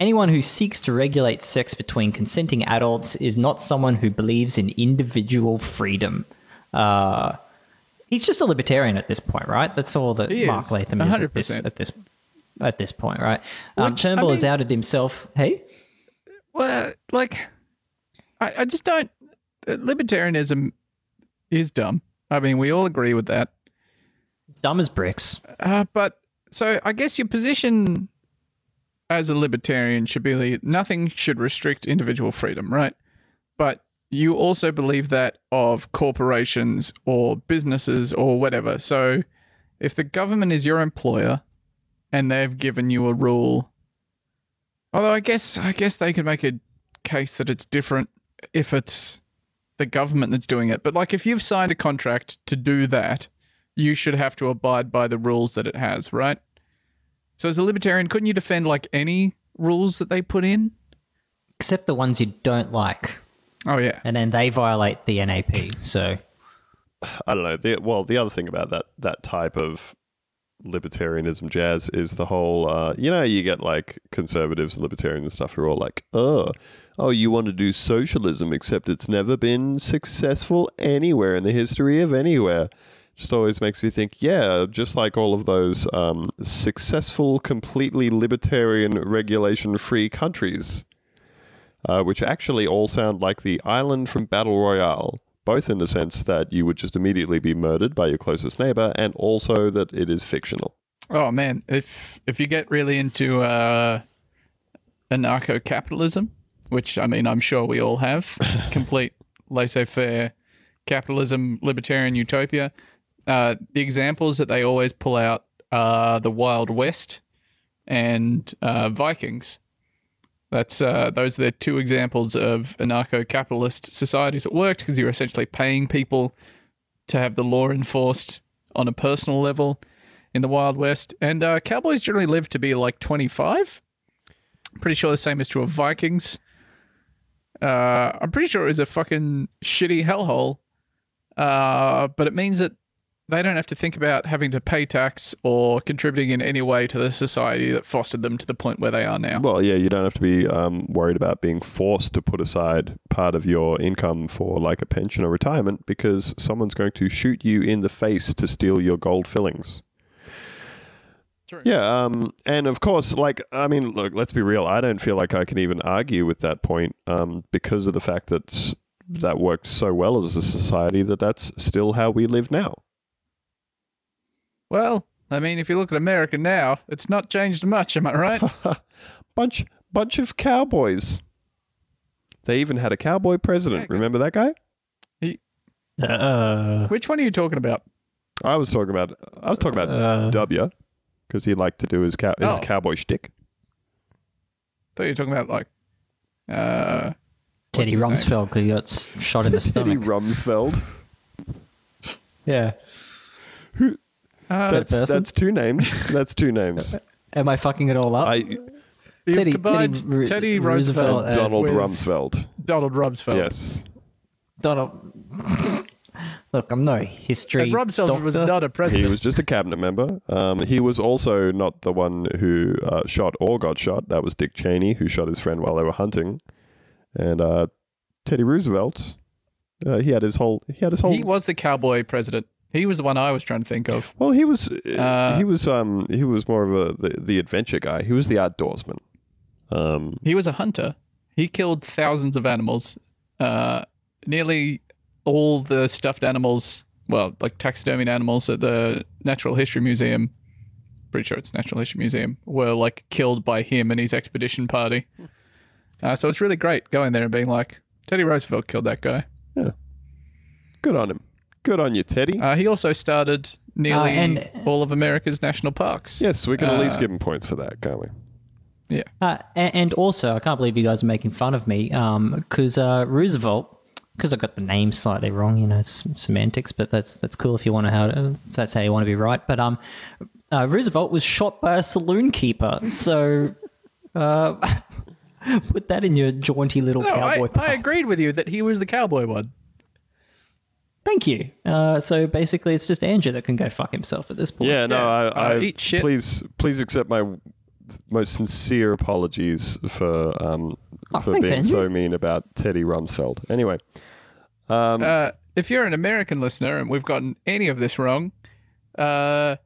anyone who seeks to regulate sex between consenting adults is not someone who believes in individual freedom. Uh, he's just a libertarian at this point, right? That's all that He Mark is, Latham is at this 100%. at this at this point, right? Um, Which, I Turnbull has outed himself. Hey, Well, like, I, I just don't. uh, Libertarianism is dumb. I mean, we all agree with that. dumb as bricks. Uh, but so I guess your position as a libertarian should be nothing should restrict individual freedom, right? But you also believe that of corporations or businesses or whatever. So if the government is your employer and they've given you a rule, although I guess I guess they could make a case that it's different if it's the government that's doing it. But like if you've signed a contract to do that, you should have to abide by the rules that it has, right? So as a libertarian, couldn't you defend like any rules that they put in? Except the ones you don't like, Oh yeah. and then they violate the NAP. So I don't know. The, well, the other thing about that that type of libertarianism jazz is the whole. Uh, you know, you get like conservatives, libertarians, and stuff who are all like, "Oh, oh, you want to do socialism, except it's never been successful anywhere in the history of anywhere." Just always makes me think, yeah, just like all of those um, successful, completely libertarian, regulation-free countries uh, which actually all sound like the island from Battle Royale, both in the sense that you would just immediately be murdered by your closest neighbor, and also that it is fictional. Oh man, if if you get really into uh, anarcho-capitalism, which I mean I'm sure we all have, (laughs) complete laissez-faire capitalism, libertarian utopia. Uh, the examples that they always pull out are the Wild West and uh, Vikings. That's uh, those are the two examples of anarcho-capitalist societies that worked because you're essentially paying people to have the law enforced on a personal level in the Wild West. And uh, cowboys generally live to be like 25. Pretty sure the same is true of Vikings. Uh, I'm pretty sure it was a fucking shitty hellhole. Uh, but it means that they don't have to think about having to pay tax or contributing in any way to the society that fostered them to the point where they are now. Well, yeah, you don't have to be um, worried about being forced to put aside part of your income for like a pension or retirement because someone's going to shoot you in the face to steal your gold fillings. True. Yeah, um, and of course, like I mean, look, let's be real. I don't feel like I can even argue with that point um, because of the fact that that worked so well as a society that that's still how we live now. Well, I mean, if you look at America now, it's not changed much, am I right? (laughs) bunch bunch of cowboys. They even had a cowboy president. Yeah. Remember that guy? uh, Which one are you talking about? I was talking about. I was talking about Uh. W, because he liked to do his cow- his Oh. cowboy shtick. thought you were talking about like uh Teddy? Rumsfeld because he got shot in the (laughs) stomach. Teddy. Rumsfeld. yeah. Uh, That's person? that's two names. (laughs) That's two names. Am I fucking it all up? I you've Teddy- Teddy Teddy Roosevelt Roosevelt Donald Rumsfeld. Donald Rumsfeld. Yes. Donald. Look, I'm no history. And Rumsfeld was not a president. He was just a cabinet member. Um, he was also not the one who uh, shot or got shot. That was Dick Cheney, who shot his friend while they were hunting. And uh, Teddy Roosevelt, uh, he had his whole. He had his whole. He was the cowboy president. He was the one I was trying to think of. well, he was. Uh, he was. Um. He was more of a the, the adventure guy. He was the outdoorsman. Um. He was a hunter. He killed thousands of animals. Uh, nearly all the stuffed animals, well, like taxidermied animals at the Natural History Museum, pretty sure it's Natural History Museum, were like killed by him and his expedition party. Uh, so it's really great going there and being like, Teddy Roosevelt killed that guy. Yeah, good on him. Good on you, Teddy. Uh, he also started nearly Uh, and- all of America's national parks. yes, we can at least uh, give him points for that, can't we? Yeah. Uh, a- and also, I can't believe you guys are making fun of me because uh, Roosevelt, because I got the name slightly wrong, you know, it's semantics, but that's that's cool if you want to how to, that's how you want to be right. But um, uh, Roosevelt was shot by a saloon keeper, so uh, (laughs) put that in your jaunty little No, I, cowboy. I pal. agreed with you that he was the cowboy one. Thank you. Uh, so basically, it's just Andrew that can go fuck himself at this point. Yeah, no, Yeah, I, uh, I eat shit. please, please accept my most sincere apologies for um Oh, for thanks, being Andrew. so mean about Teddy Rumsfeld. Anyway, um, Uh, if you're an American listener and we've gotten any of this wrong, uh,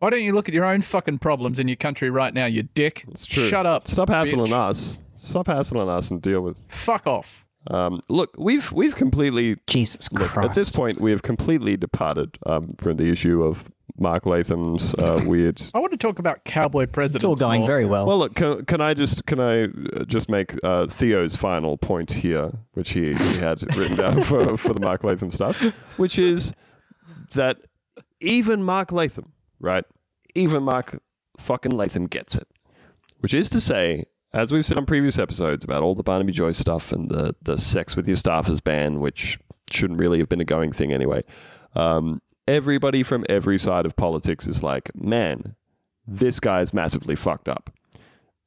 why don't you look at your own fucking problems in your country right now, you dick? it's true. Shut up. Stop hassling bitch. us. Stop hassling us and deal with. Fuck off. Um, look, we've we've completely Jesus look, Christ. at this point we have completely departed um, from the issue of Mark Latham's uh, (laughs) weird I want to talk about cowboy presidents. it's all going more. very well. Well, look, can, can I just can I uh, just make uh, Theo's final point here, which he, he had (laughs) written down for, for the Mark Latham stuff, which is that even Mark Latham, right? Even Mark fucking Latham gets it, which is to say, as we've said on previous episodes about all the Barnaby Joyce stuff and the the sex with your staffers ban, which shouldn't really have been a going thing anyway. Um, everybody from every side of politics is like, man, this guy's massively fucked up.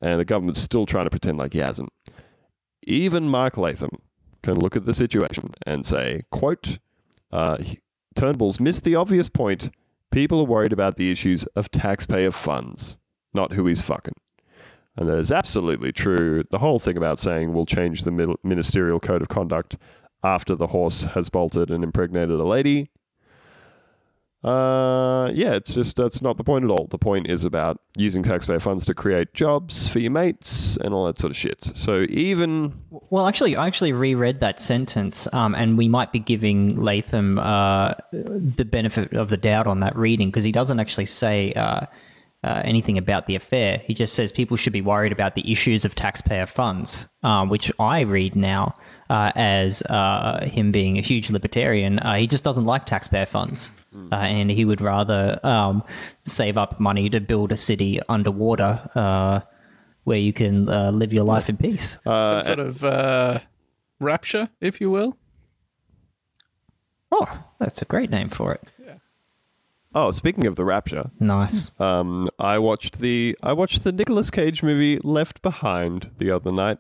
And the government's still trying to pretend like he hasn't. Even Mark Latham can look at the situation and say, quote, uh, Turnbull's missed the obvious point. People are worried about the issues of taxpayer funds, not who he's fucking. And that is absolutely true. The whole thing about saying we'll change the ministerial code of conduct after the horse has bolted and impregnated a lady. Uh, yeah, it's just that's not the point at all. The point is about using taxpayer funds to create jobs for your mates and all that sort of shit. So even Well, actually, I actually reread that sentence, um, and we might be giving Latham uh, the benefit of the doubt on that reading because he doesn't actually say uh, uh, anything about the affair. He just says people should be worried about the issues of taxpayer funds, um, which I read now uh, as uh, him being a huge libertarian. Uh, he just doesn't like taxpayer funds, uh, and he would rather um, save up money to build a city underwater. Uh, where you can uh, live your life in peace. Some sort of uh, rapture, if you will. Oh, that's a great name for it. Oh, speaking of the rapture, Nice. um, I watched the I watched the Nicolas Cage movie Left Behind the other night.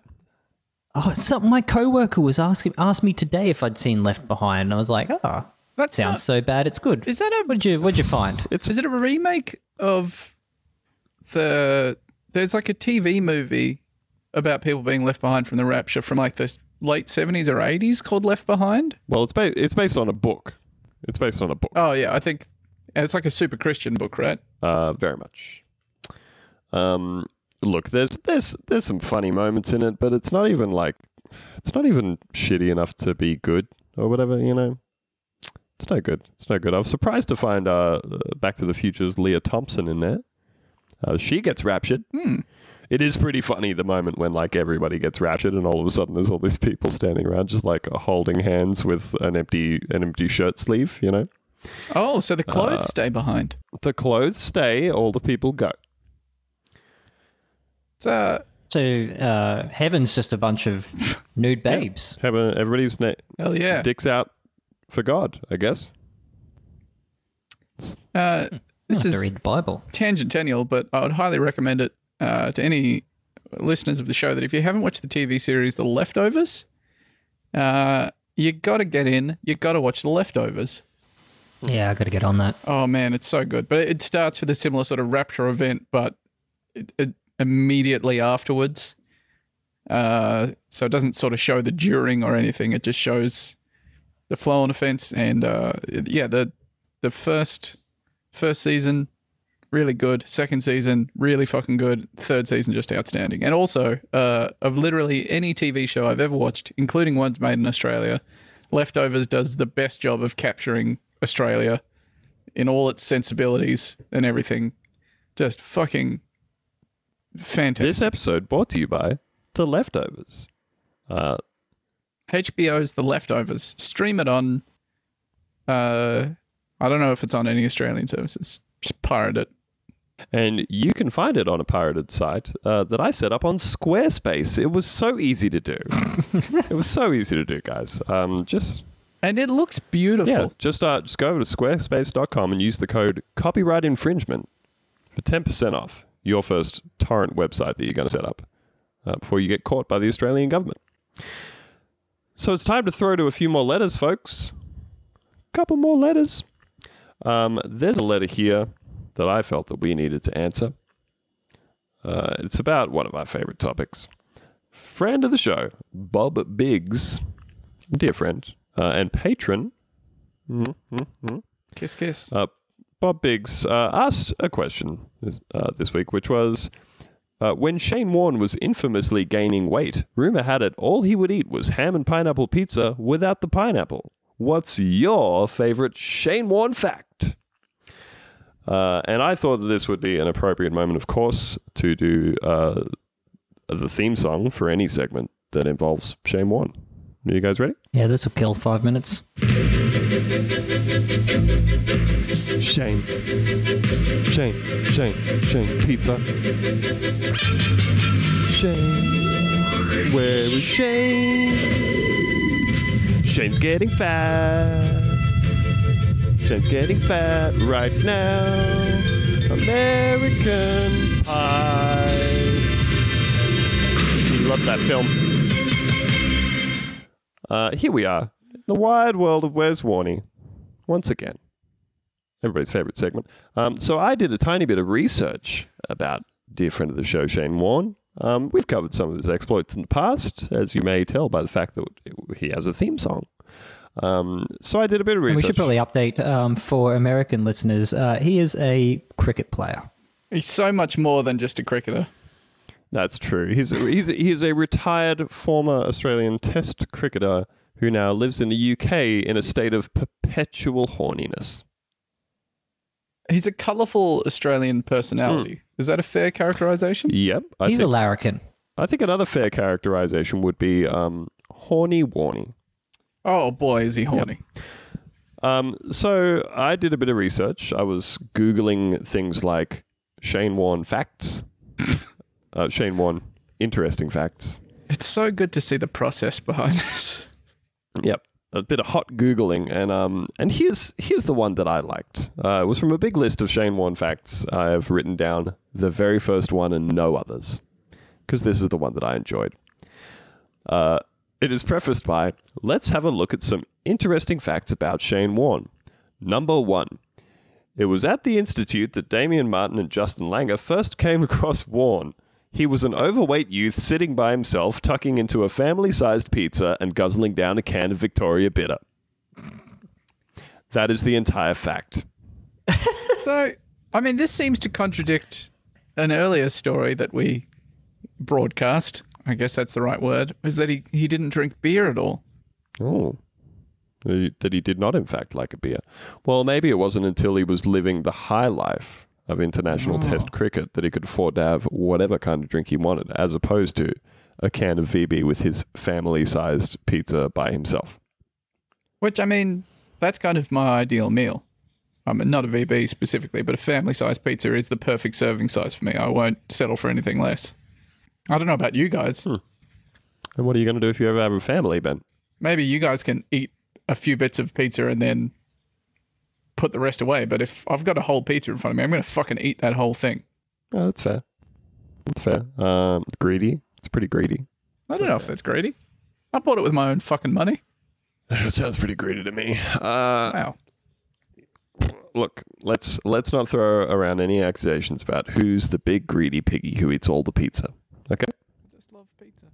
Oh, it's something my coworker was asking asked me today if I'd seen Left Behind, I was like, oh, That's sounds not- so bad, it's good. Is that a What'd you What'd you find? (laughs) It's Is it a remake of the? There's like a TV movie about people being left behind from the rapture from like the late seventies or eighties called Left Behind. well, it's ba- it's based on a book. It's based on a book. Oh yeah, I think and it's like a super Christian book, right? Uh, very much. Um, look, there's there's there's some funny moments in it, but it's not even like it's not even shitty enough to be good or whatever. You know, it's no good. It's no good. I was surprised to find uh, Back to the Future's Lea Thompson in there. Uh, she gets raptured. Hmm. It is pretty funny the moment when like everybody gets raptured and all of a sudden there's all these people standing around just like holding hands with an empty an empty shirt sleeve. You know, Oh, so the clothes Uh, stay behind. the clothes stay, all the people go. It's, uh, So uh, heaven's just a bunch of (laughs) nude babes. Have a, everybody's na- hell yeah. dicks out for God, I guess. Uh, this have is read the Bible. tangential, but I would highly recommend it uh, to any listeners of the show that if you haven't watched the TV series The Leftovers, uh, you got to get in. You got to watch The Leftovers. Yeah, I got to get on that. Oh man, it's so good. But it starts with a similar sort of rapture event, but it, it immediately afterwards. Uh, so it doesn't sort of show the during or anything. It just shows the flow on offense, and uh, yeah, the the first first season really good. Second season really fucking good. Third season just outstanding. And also, uh, of literally any TV show I've ever watched, including ones made in Australia, Leftovers does the best job of capturing Australia in all its sensibilities and everything. Just fucking fantastic. This episode brought to you by The Leftovers. Uh, HBO's The Leftovers. Stream it on. Uh, I don't know if it's on any Australian services. Just pirate it. and you can find it on a pirated site uh, that I set up on Squarespace. It was so easy to do. (laughs) it was so easy to do, guys. Um, just And it looks beautiful. yeah, just uh, just go over to squarespace.com and use the code copyright infringement for ten percent off your first torrent website that you're going to set up uh, before you get caught by the Australian government. So it's time to throw to a few more letters, folks. Couple more letters. Um, there's a letter here that I felt that we needed to answer. Uh, it's about one of my favorite topics. Friend of the show, Bob Biggs, dear friend uh, and patron, Kiss, kiss. uh, Bob Biggs uh, asked a question this, uh, this week, which was uh, When Shane Warne was infamously gaining weight, rumor had it all he would eat was ham and pineapple pizza without the pineapple. What's your favorite Shane Warne fact? Uh, and I thought that this would be an appropriate moment, of course, to do uh, the theme song for any segment that involves Shane Warne. Are you guys ready? Yeah, this will kill five minutes. Shame. Shame. Shame. Shame. Pizza. Shame. Where is Shane? Shane's getting fat. Shane's getting fat right now. American Pie. You love that film. Uh, here we are, in the wide world of Where's Warney, once again everybody's favorite segment. Um, so I did a tiny bit of research about dear friend of the show, Shane Warne. Um, we've covered some of his exploits in the past, as you may tell by the fact that he has a theme song. Um, so I did a bit of And research. we should probably update um, for American listeners. Uh, he is a cricket player. He's so much more than just a cricketer. That's true. He's he's he's a retired former Australian Test cricketer who now lives in the UK in a state of perpetual horniness. He's a colourful Australian personality. Is that a fair characterization? Yep, I He's think a larrikin. I think another fair characterization would be um, horny warny. Oh boy, is he horny. Um, so I did a bit of research. I was googling things like Shane Warne facts, (laughs) uh, Shane Warne interesting facts. It's so good to see the process behind (laughs) this. Yep, a bit of hot googling, and um, and here's here's the one that I liked. Uh, it was from a big list of Shane Warne facts. I have written down the very first one and no others, because this is the one that I enjoyed. Uh, it is prefaced by Let's have a look at some interesting facts about Shane Warne. Number one. It was at the Institute that Damien Martyn and Justin Langer first came across Warne. He was an overweight youth sitting by himself, tucking into a family sized pizza and guzzling down a can of Victoria Bitter. That is the entire fact. (laughs) So, I mean, this seems to contradict an earlier story that we broadcast. I guess that's the right word. Is that he, he didn't drink beer at all? Oh. That he did not, in fact, like a beer. Well, maybe it wasn't until he was living the high life of international mm. test cricket that he could afford to have whatever kind of drink he wanted, as opposed to a can of VB with his family sized pizza by himself. Which, I mean, that's kind of my ideal meal. I mean, not a VB specifically, but a family sized pizza is the perfect serving size for me. I won't settle for anything less. I don't know about you guys. Hmm. And what are you going to do if you ever have a family, Ben? Maybe you guys can eat a few bits of pizza and then put the rest away. But if I've got a whole pizza in front of me, I'm going to fucking eat that whole thing. Oh, that's fair. That's fair. Um, greedy. It's pretty greedy. I don't know if that's greedy. I bought it with my own fucking money. (laughs) It sounds pretty greedy to me. Uh, Wow. look, let's let's not throw around any accusations about who's the big greedy piggy who eats all the pizza. Okay? Just love pizza.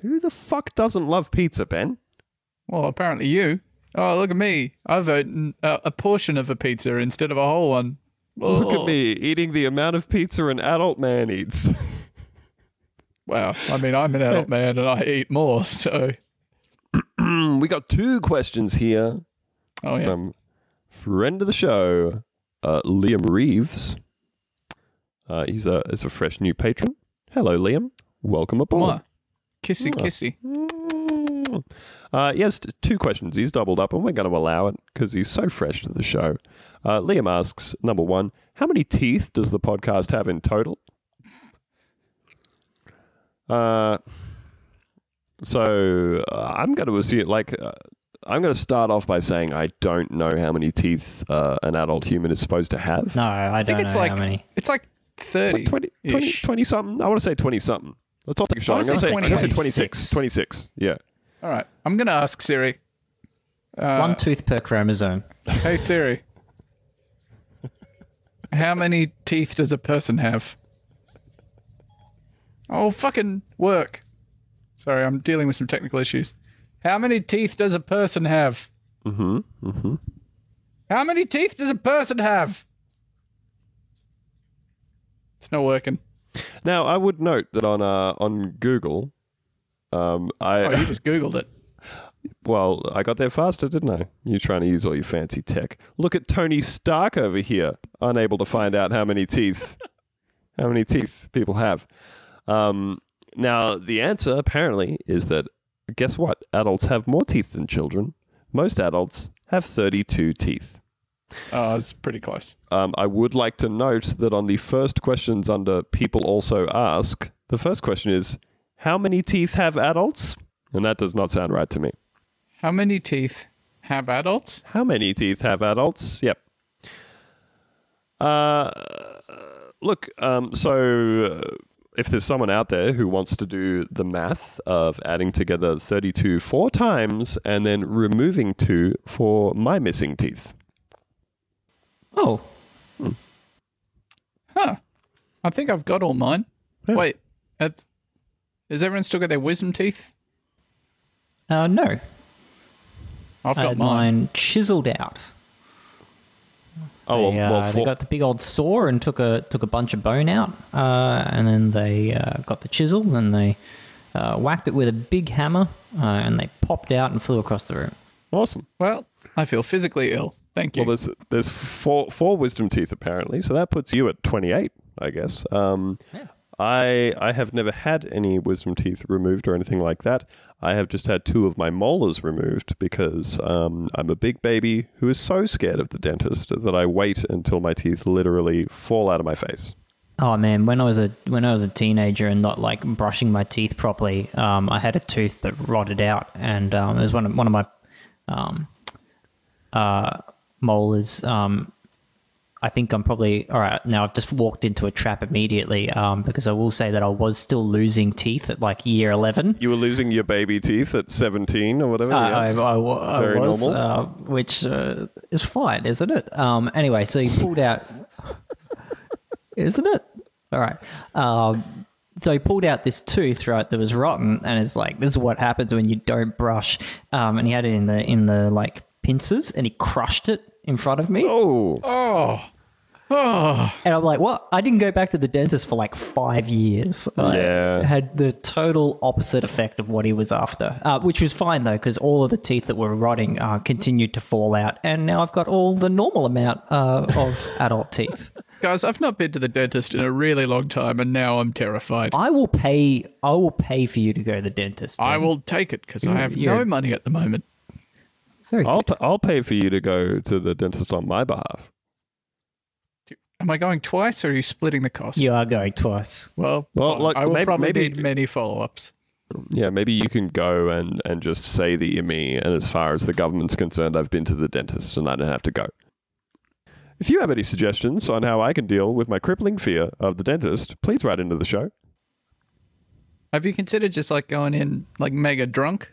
Who the fuck doesn't love pizza, Ben? Well, apparently you. Oh, look at me. I've eaten uh, a portion of a pizza instead of a whole one. Look Oh. at me eating the amount of pizza an adult man eats. (laughs) Wow. I mean, I'm an adult man and I eat more, so. (clears throat) we got two questions here Oh, yeah. from friend of the show, uh, Liam Reeves. Uh, he's a is a fresh new patron. Hello, Liam. Welcome aboard. Mwah. Kissy, Mwah. kissy. Uh, yes, t- two questions. He's doubled up, and we're going to allow it because he's so fresh to the show. Uh, Liam asks, number one, how many teeth does the podcast have in total? Uh, so uh, I'm going to assume, like, uh, I'm going to start off by saying I don't know how many teeth uh, an adult human is supposed to have. No, I I don't think it's know like how many. it's like It's 30. like 20, 20, 20 something. I want to say 20 something. Let's all take a shot. I I'm going to say, wanna I'm say gonna say 26. 26. Yeah. All right. I'm going to ask Siri. Uh, One tooth per chromosome. Hey, Siri. How many teeth does a person have? Oh, fucking work. Sorry, I'm dealing with some technical issues. How many teeth does a person have? Mm-hmm. Mm-hmm. How many teeth does a person have? It's not working. Now, I would note that on uh, on Google, um, I Oh, you just Googled it. (laughs) well, I got there faster, didn't I? You're trying to use all your fancy tech? Look at Tony Stark over here, unable to find out how many teeth, (laughs) how many teeth people have. Um, now, the answer apparently is that guess what? Adults have more teeth than children. Most adults have thirty-two teeth. Oh, it's pretty close. Um, I would like to note that on the first questions under people also ask, the first question is, how many teeth have adults? And that does not sound right to me. How many teeth have adults? How many teeth have adults? Yep. Uh, look, um, so uh, if there's someone out there who wants to do the math of adding together 32 four times and then removing two for my missing teeth, Oh, Huh. I think I've got all mine. Yeah. Wait. Have, has everyone still got their wisdom teeth? uh, no. I've I got had mine. mine chiseled out. oh, well, they, uh, well, they got the big old saw and took a took a bunch of bone out, uh, and then they uh, got the chisel and they uh, whacked it with a big hammer, uh, and they popped out and flew across the room. awesome. Well, I feel physically ill. Thank you. Well, there's there's four four wisdom teeth apparently, so that puts you at 28, I guess. Um, I I have never had any wisdom teeth removed or anything like that. I have just had two of my molars removed because um, I'm a big baby who is so scared of the dentist that I wait until my teeth literally fall out of my face. Oh man, when I was a when I was a teenager and not like brushing my teeth properly, um, I had a tooth that rotted out, and um, it was one of one of my um, uh, molars. Um, I think I'm probably all right now. I've just walked into a trap immediately um, because I will say that I was still losing teeth at like year eleven. You were losing your baby teeth at 17 or whatever. I, yeah. I, I, I Very was, normal. Uh, which uh, is fine, isn't it? Um, anyway, so he pulled out, (laughs) isn't it? All right. Um, so he pulled out this tooth, right, that was rotten, and it's like this is what happens when you don't brush. Um, and he had it in the in the like pincers, and he crushed it in front of me. oh, oh. Oh. And I'm like, what? I didn't go back to the dentist for like five years. I Yeah. had the total opposite effect of what he was after, uh, which was fine though, because all of the teeth that were rotting uh, continued to fall out. And now I've got all the normal amount uh, of (laughs) adult teeth. Guys, I've not been to the dentist in a really long time and now I'm terrified. I will pay. I will pay for you to go to the dentist. I will take it because I have You're- no money at the moment. Very I'll good. p- I'll pay for you to go to the dentist on my behalf. Am I going twice or are you splitting the cost? You are going twice. Well, Well, fine. look, I will maybe- probably maybe- need many follow ups. Yeah, maybe you can go and, and just say that you're me. And as far as the government's concerned, I've been to the dentist and I don't have to go. If you have any suggestions on how I can deal with my crippling fear of the dentist, please write into the show. Have you considered just like going in like mega drunk?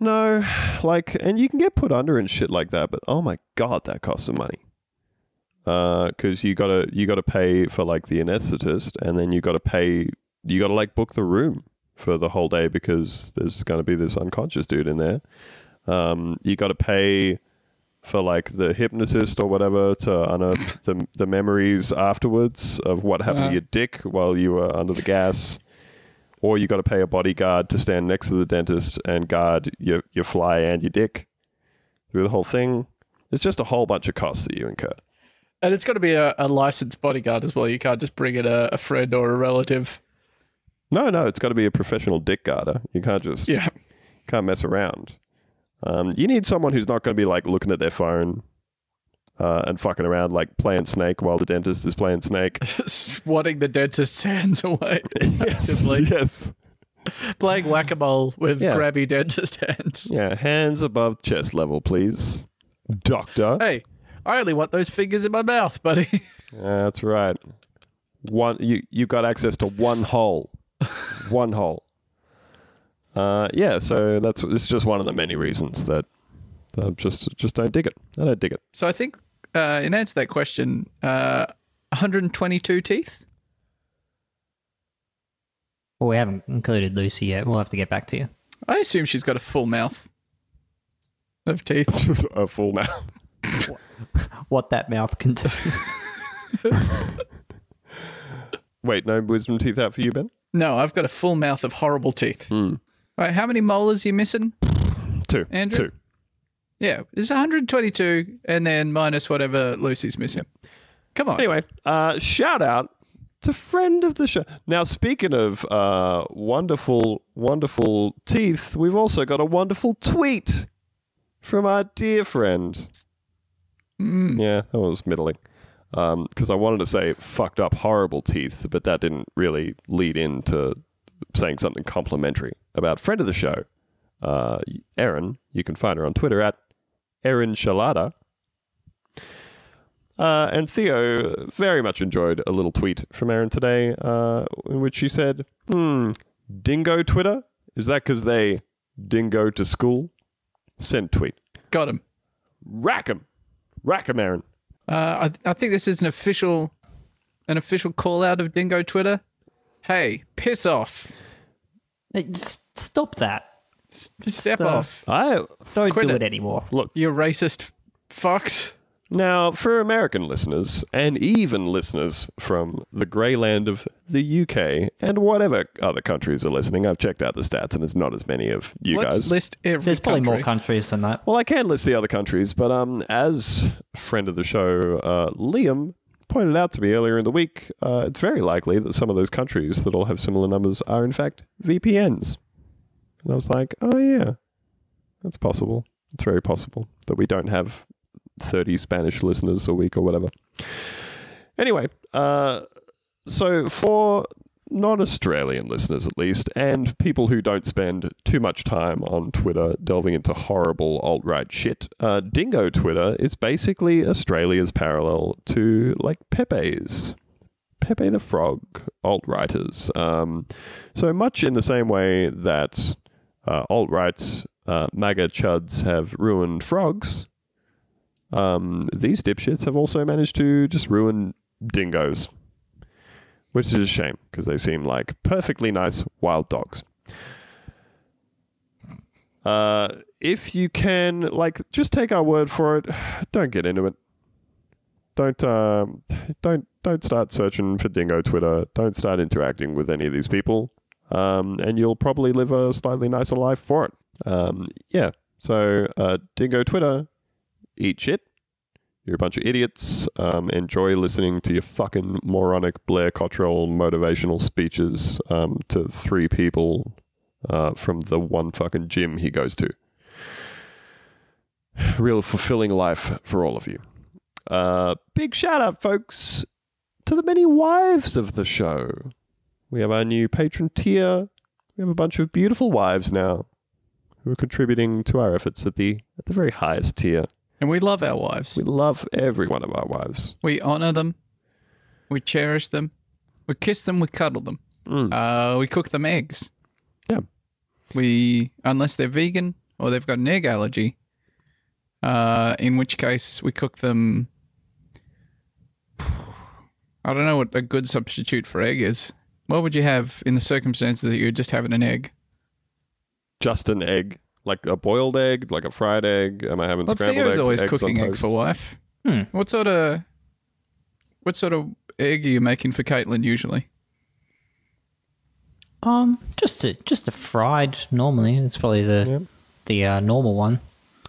No, like, and you can get put under and shit like that, but oh my god, that costs some money. Because you gotta you gotta pay for like the anesthetist, and then you gotta pay you gotta like book the room for the whole day because there's gonna be this unconscious dude in there. Um, you gotta pay for like the hypnotist or whatever to unearth (laughs) the the memories afterwards of what happened Uh. to your dick while you were under the gas or you got to pay a bodyguard to stand next to the dentist and guard your, your fly and your dick through the whole thing. It's just a whole bunch of costs that you incur. And it's got to be a, a licensed bodyguard as well. You can't just bring in a, a friend or a relative. No, no, it's got to be a professional dick guarder. You can't just Yeah. can't mess around. Um, you need someone who's not going to be like looking at their phone uh, and fucking around like playing Snake while the dentist is playing Snake. (laughs) Swatting the dentist's hands away. (laughs) yes, yes, Playing whack a mole with Yeah. grabby dentist hands. yeah. Hands above chest level, please, doctor. Hey, I only want those fingers in my mouth, buddy. (laughs) That's right. One you you got access to one hole. one hole. Uh yeah, so that's it's just one of the many reasons that that I just just don't dig it. I don't dig it. So I think, uh, in answer to that question, uh, 122 teeth. Well, we haven't included Lucy yet. We'll have to get back to you. I assume she's got a full mouth of teeth. (laughs) Just a full mouth. (laughs) What that mouth can do. (laughs) Wait, no wisdom teeth out for you, Ben? No, I've got a full mouth of horrible teeth. Hmm. Right, how many molars are you missing? Two. Andrew? Two. Yeah, it's 122, and then minus whatever Lucy's missing. Come on. Anyway, uh, shout out to friend of the show. Now, speaking of uh, wonderful, wonderful teeth, we've also got a wonderful tweet from our dear friend. Yeah, that was middling. Because I wanted to say fucked up, horrible teeth, but that didn't really lead into saying something complimentary about friend of the show, uh, Erin. You can find her on Twitter at Erin Shalada. Uh, and Theo very much enjoyed a little tweet from Erin today, uh, in which she said, "Hmm, dingo Twitter is that because they dingo to school? Sent tweet, Got him. rack 'em, rack 'em, Erin. Uh, I, I think this is an official, an official call out of Dingo Twitter. Hey, piss off. Hey, just Stop that. Step uh, off. I Don't Quit do it. it anymore. look You racist fucks. now for American listeners and even listeners from the grey land of the UK and whatever other countries are listening. I've checked out the stats, and it's not as many of you Let's guys. list every There's probably country. more countries than that. Well, I can list the other countries, but um, as friend of the show, uh, Liam pointed out to me earlier in the week, uh, it's very likely that some of those countries that all have similar numbers are in fact VPNs. And I was like, oh yeah, that's possible. It's very possible that we don't have 30 Spanish listeners a week or whatever. Anyway, uh, so for non Australian listeners at least, and people who don't spend too much time on Twitter delving into horrible alt right shit, uh, Dingo Twitter is basically Australia's parallel to like Pepe's. Pepe the Frog alt writers. Um, so much in the same way that uh, alt right uh, MAGA chuds have ruined frogs, um, these dipshits have also managed to just ruin dingoes which is a shame because they seem like perfectly nice wild dogs. Uh, if you can, like, just take our word for it. (sighs) Don't get into it. Don't um, don't don't start searching for Dingo Twitter. Don't start interacting with any of these people, um, and you'll probably live a slightly nicer life for it. Um, yeah. So uh, Dingo Twitter, eat shit. You're a bunch of idiots. Um, enjoy listening to your fucking moronic Blair Cottrell motivational speeches um, to three people uh, from the one fucking gym he goes to. (sighs) Real fulfilling life for all of you. Uh, big shout out, folks, to the many wives of the show. We have our new patron tier. We have a bunch of beautiful wives now who are contributing to our efforts at the at the very highest tier. And we love our wives. We love every one of our wives. We honor them. We cherish them. We kiss them. We cuddle them. Mm. Uh, we cook them eggs. Yeah. We, unless they're vegan, or they've got an egg allergy. Uh, in which case we cook them. (sighs) I don't know what a good substitute for egg is. What would you have in the circumstances that you're just having an egg? Just an egg, like a boiled egg, like a fried egg. Am I having Well, scrambled Theo's eggs? always eggs cooking egg for wife. Hmm. What sort of what sort of egg are you making for Caitlin usually? Um, just a just a fried. Normally, it's probably the Yep. the uh, normal one.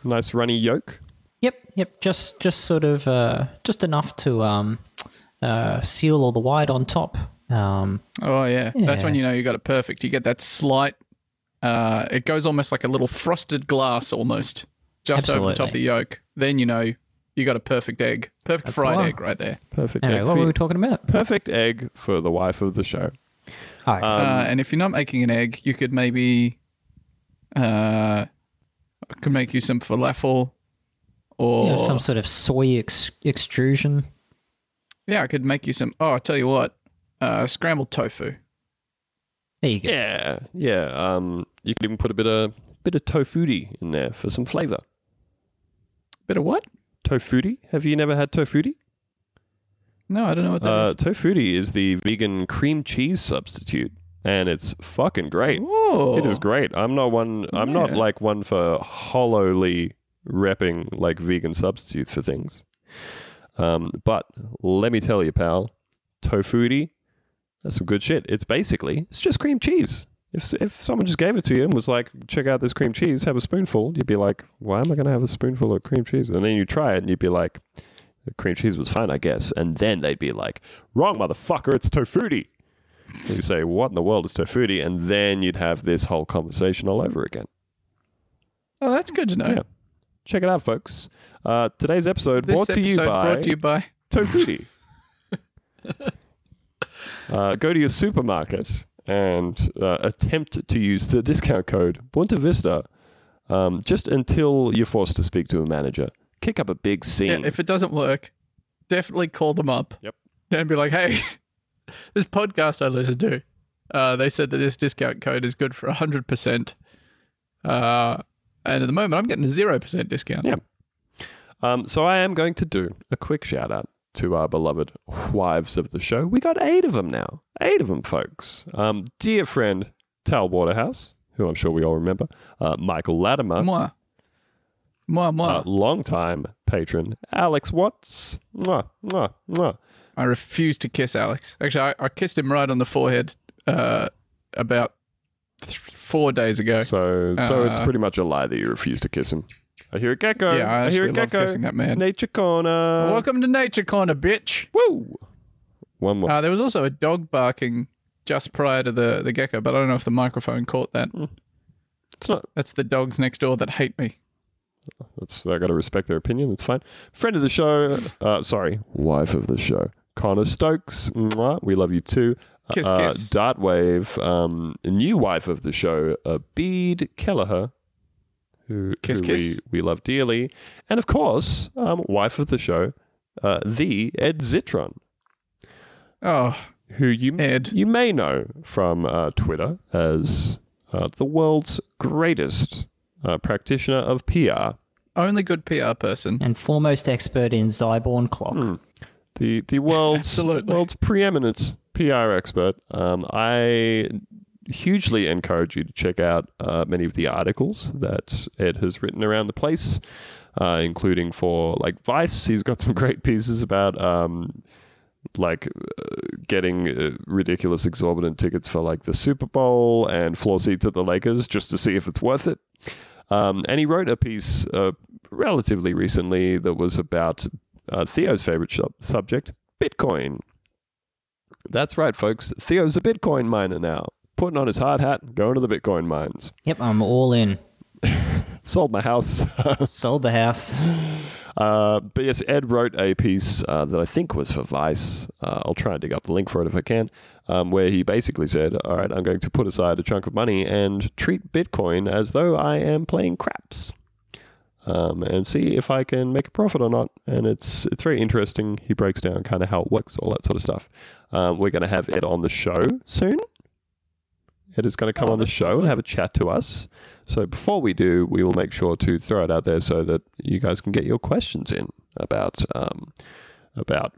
Nice runny yolk. Yep, yep. Just just sort of uh, just enough to um, uh, seal all the white on top. Um, Oh yeah. that's when you know you got it perfect. You get that slight. Uh, it goes almost like a little frosted glass, almost just over the top of the yolk. Then you know you got a perfect egg, perfect That's fried egg right there. Perfect anyway, egg. what were we talking about? Perfect egg for the wife of the show. Hi. Um, uh, and if you're not making an egg, you could maybe, uh, could make you some falafel, or You know, some sort of soy ex- extrusion. yeah, I could make you some. Oh, I tell you what, uh, scrambled tofu. There you go. Yeah, yeah. Um, you could even put a bit of bit of tofutti in there for some flavor. Bit of what? Tofutti? Have you never had tofutti? No, I don't know what that Uh, is. tofutti is the vegan cream cheese substitute, and it's fucking great. Oh, It is great. I'm not one. I'm not like one for hollowly repping like vegan substitutes for things. Um, but let me tell you, pal, tofutti, that's some good shit. It's basically it's just cream cheese. If if someone just gave it to you and was like, check out this cream cheese, have a spoonful, you'd be like, why am I going to have a spoonful of cream cheese? And then you try it and you'd be like, the cream cheese was fine, I guess. And then they'd be like, wrong, motherfucker, it's tofutti. And you say, what in the world is tofutti? And then you'd have this whole conversation all over again. Oh, that's good to know. Yeah. Check it out, folks. Uh, today's episode This brought to you by brought to you by. Tofutti. (laughs) uh, go to your supermarket and uh, attempt to use the discount code Bunta Vista um, just until you're forced to speak to a manager. Kick up a big scene. Yeah, if it doesn't work, definitely call them up. Yep. And be like, hey, (laughs) this podcast I listened to, uh, they said that this discount code is good for 100%. Uh, and at the moment, I'm getting a 0% discount. Yeah. Um, so I am going to do a quick shout out to our beloved wives of the show. We got eight of them now. Eight of them, folks. Um, dear friend Tal Waterhouse, who I'm sure we all remember, uh, Michael Latimer, Moi. Moi, moi. uh, longtime patron Alex Watts. Mwah, mwah, mwah. I refuse to kiss Alex. Actually, I, I kissed him right on the forehead uh, about th- four days ago. So, so it's Uh, pretty much a lie that you refuse to kiss him. I hear a gecko. yeah, I I hear a gecko. that man. Nature corner. Welcome to Nature Corner, bitch. Woo! One more. Uh, there was also a dog barking just prior to the, the gecko, but I don't know if the microphone caught that. it's not That's the dogs next door that hate me. That's I got to respect their opinion. That's fine. Friend of the show, uh, sorry, wife of the show, Connor Stokes. Mwah, we love you too. Kiss, uh, kiss. Dartwave, um, new wife of the show, uh, Bede Kelleher, who, Kiss, who kiss. We, we love dearly, and of course, um, wife of the show, uh, the Ed Zitron, Oh, who you Ed. you may know from uh, Twitter as uh, the world's greatest uh, practitioner of PR. only good PR person. And foremost expert in Zyborn clock. Hmm. the the world's (laughs) world's preeminent PR expert. Um, I hugely encourage you to check out uh, many of the articles that Ed has written around the place, uh, including for like Vice. He's got some (laughs) great pieces about. Um, like uh, getting uh, ridiculous exorbitant tickets for like the Super Bowl and floor seats at the Lakers just to see if it's worth it. Um, and he wrote a piece uh, relatively recently that was about uh, Theo's favorite sub- subject, Bitcoin. That's right, folks. Theo's a Bitcoin miner now. Putting on his hard hat, going to the Bitcoin mines. Yep, I'm all in. (laughs) Sold my house. (laughs) Sold the house. Uh, but yes, Ed wrote a piece uh, that I think was for Vice. Uh, I'll try and dig up the link for it if I can, um, where he basically said, All right, I'm going to put aside a chunk of money and treat Bitcoin as though I am playing craps. Um, and see if I can make a profit or not. And it's it's very interesting. He breaks down kind of how it works, all that sort of stuff. Um, we're going to have Ed on the show soon. Ed is going to come Oh, on the show and have a chat to us. So before we do, we will make sure to throw it out there so that you guys can get your questions in about um, about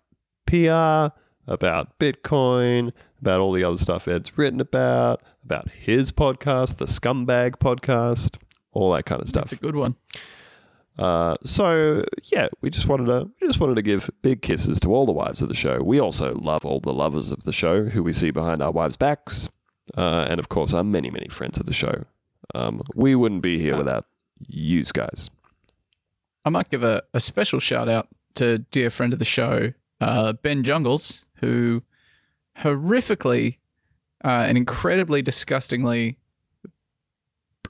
PR, about Bitcoin, about all the other stuff Ed's written about, about his podcast, the Scumbag podcast, all that kind of stuff. That's a good one. Uh, so yeah, we just wanted to we just wanted to give big kisses to all the wives of the show. We also love all the lovers of the show who we see behind our wives' backs, uh, and of course our many many friends of the show. Um, we wouldn't be here without you guys. I might give a, a special shout out to dear friend of the show, uh, Ben Jungles, who horrifically uh, and incredibly disgustingly,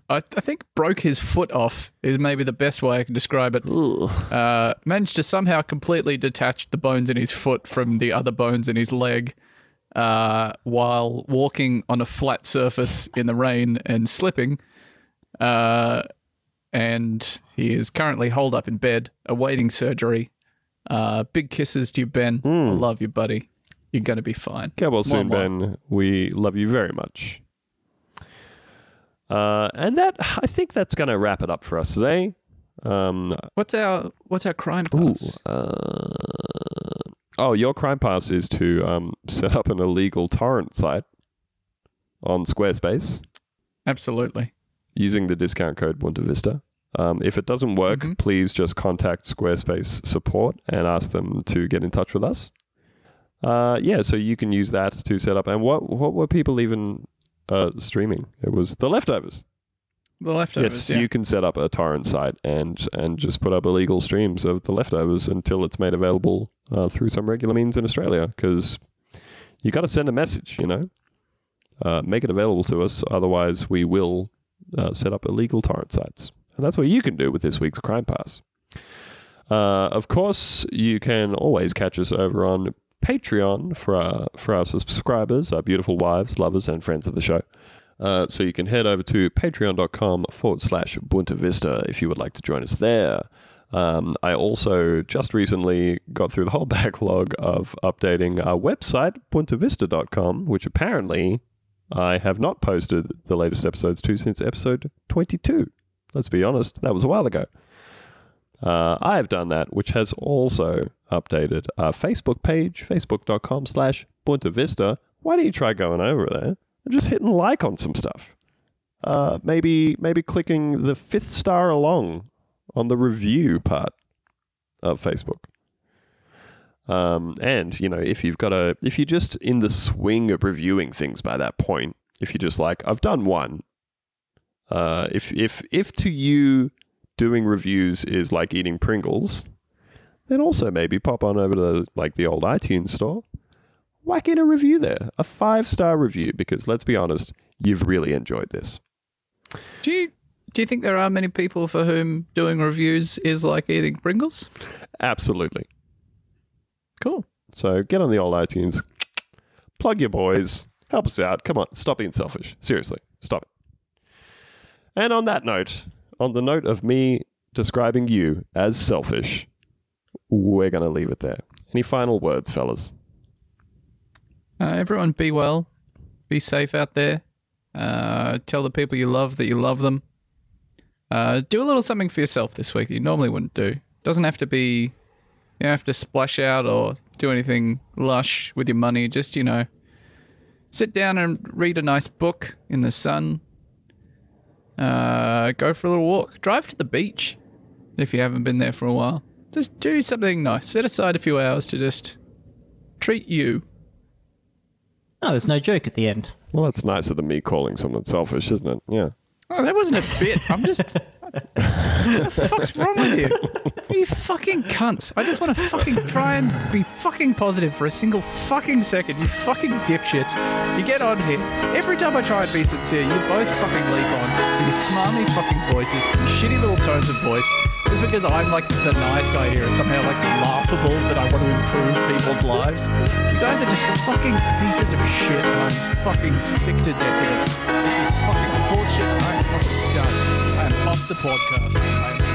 I, I think, broke his foot off, is maybe the best way I can describe it. Uh, managed to somehow completely detach the bones in his foot from the other bones in his leg uh, while walking on a flat surface in the rain and slipping. Uh, and he is currently holed up in bed awaiting surgery. Uh, big kisses to you, Ben. I love you, buddy. You're going to be fine. Get well soon. Ben. We love you very much. Uh, and that I think that's going to wrap it up for us today. Um, What's our What's our crime ooh, uh, oh, your crime pass is to um, set up an illegal torrent site on Squarespace Absolutely. using the discount code Bunta Vista. Um, if it doesn't work, Mhm. please just contact Squarespace support and ask them to get in touch with us. Uh, yeah, so you can use that to set up. And what what were people even uh, streaming? It was the leftovers. The leftovers. yes, yeah. you can set up a torrent site and and just put up illegal streams of the leftovers until it's made available uh, through some regular means in Australia. Because you got to send a message, you know, uh, make it available to us. Otherwise, we will uh, set up illegal torrent sites, and that's what you can do with this week's Crime Pass. Uh, of course, you can always catch us over on Patreon for our, for our subscribers, our beautiful wives, lovers, and friends of the show. Uh, so you can head over to patreon.com forward slash Bunta Vista if you would like to join us there. Um, I also just recently got through the whole (laughs) backlog of updating our website, buntavista.com, which apparently I have not posted the latest episodes to since episode 22. Let's be honest, that was a while ago. Uh, I have done that, which has also updated our Facebook page, facebook.com slash Bunta Vista. Why don't you try going over there and just hitting like on some stuff? Uh, maybe maybe clicking the fifth star along on the review part of Facebook. Um, and you know, if you've got a, if you're just in the swing of reviewing things by that point, if you're just like, I've done one. Uh, if if if to you doing reviews is like eating Pringles, then also maybe pop on over to like the old iTunes store, whack in a review there, a five star review, because let's be honest, you've really enjoyed this. Do you Do you think there are many people for whom doing reviews is like eating Pringles? Absolutely. Cool. So get on the old iTunes, plug your boys, help us out. Come on, stop being selfish. Seriously, stop it. And on that note, on the note of me describing you as selfish, we're going to leave it there. Any final words, fellas? Uh, everyone, be well, be safe out there. Uh, tell the people you love that you love them. Uh, do a little something for yourself this week that you normally wouldn't do. Doesn't have to be, you don't have to splash out or do anything lush with your money. Just you know, sit down and read a nice book in the sun. Uh, go for a little walk. Drive to the beach if you haven't been there for a while. Just do something nice. Set aside a few hours to just treat you. Oh, there's no joke at the end. Well, that's nicer than me calling someone selfish, isn't it? Yeah. Oh, that wasn't a bit. I'm just. what the fuck's wrong with you? You fucking cunts. I just want to fucking try and be fucking positive for a single fucking second. You fucking dipshits. You get on here. Every time I try and be sincere, you both fucking leap on. your smarmy fucking voices, and shitty little tones of voice. Just because I'm like the nice guy here, it's somehow like laughable that I want to improve people's lives. You guys are just fucking pieces of shit, and I'm fucking sick to death of. This is fucking bullshit. I am off the podcast. I am just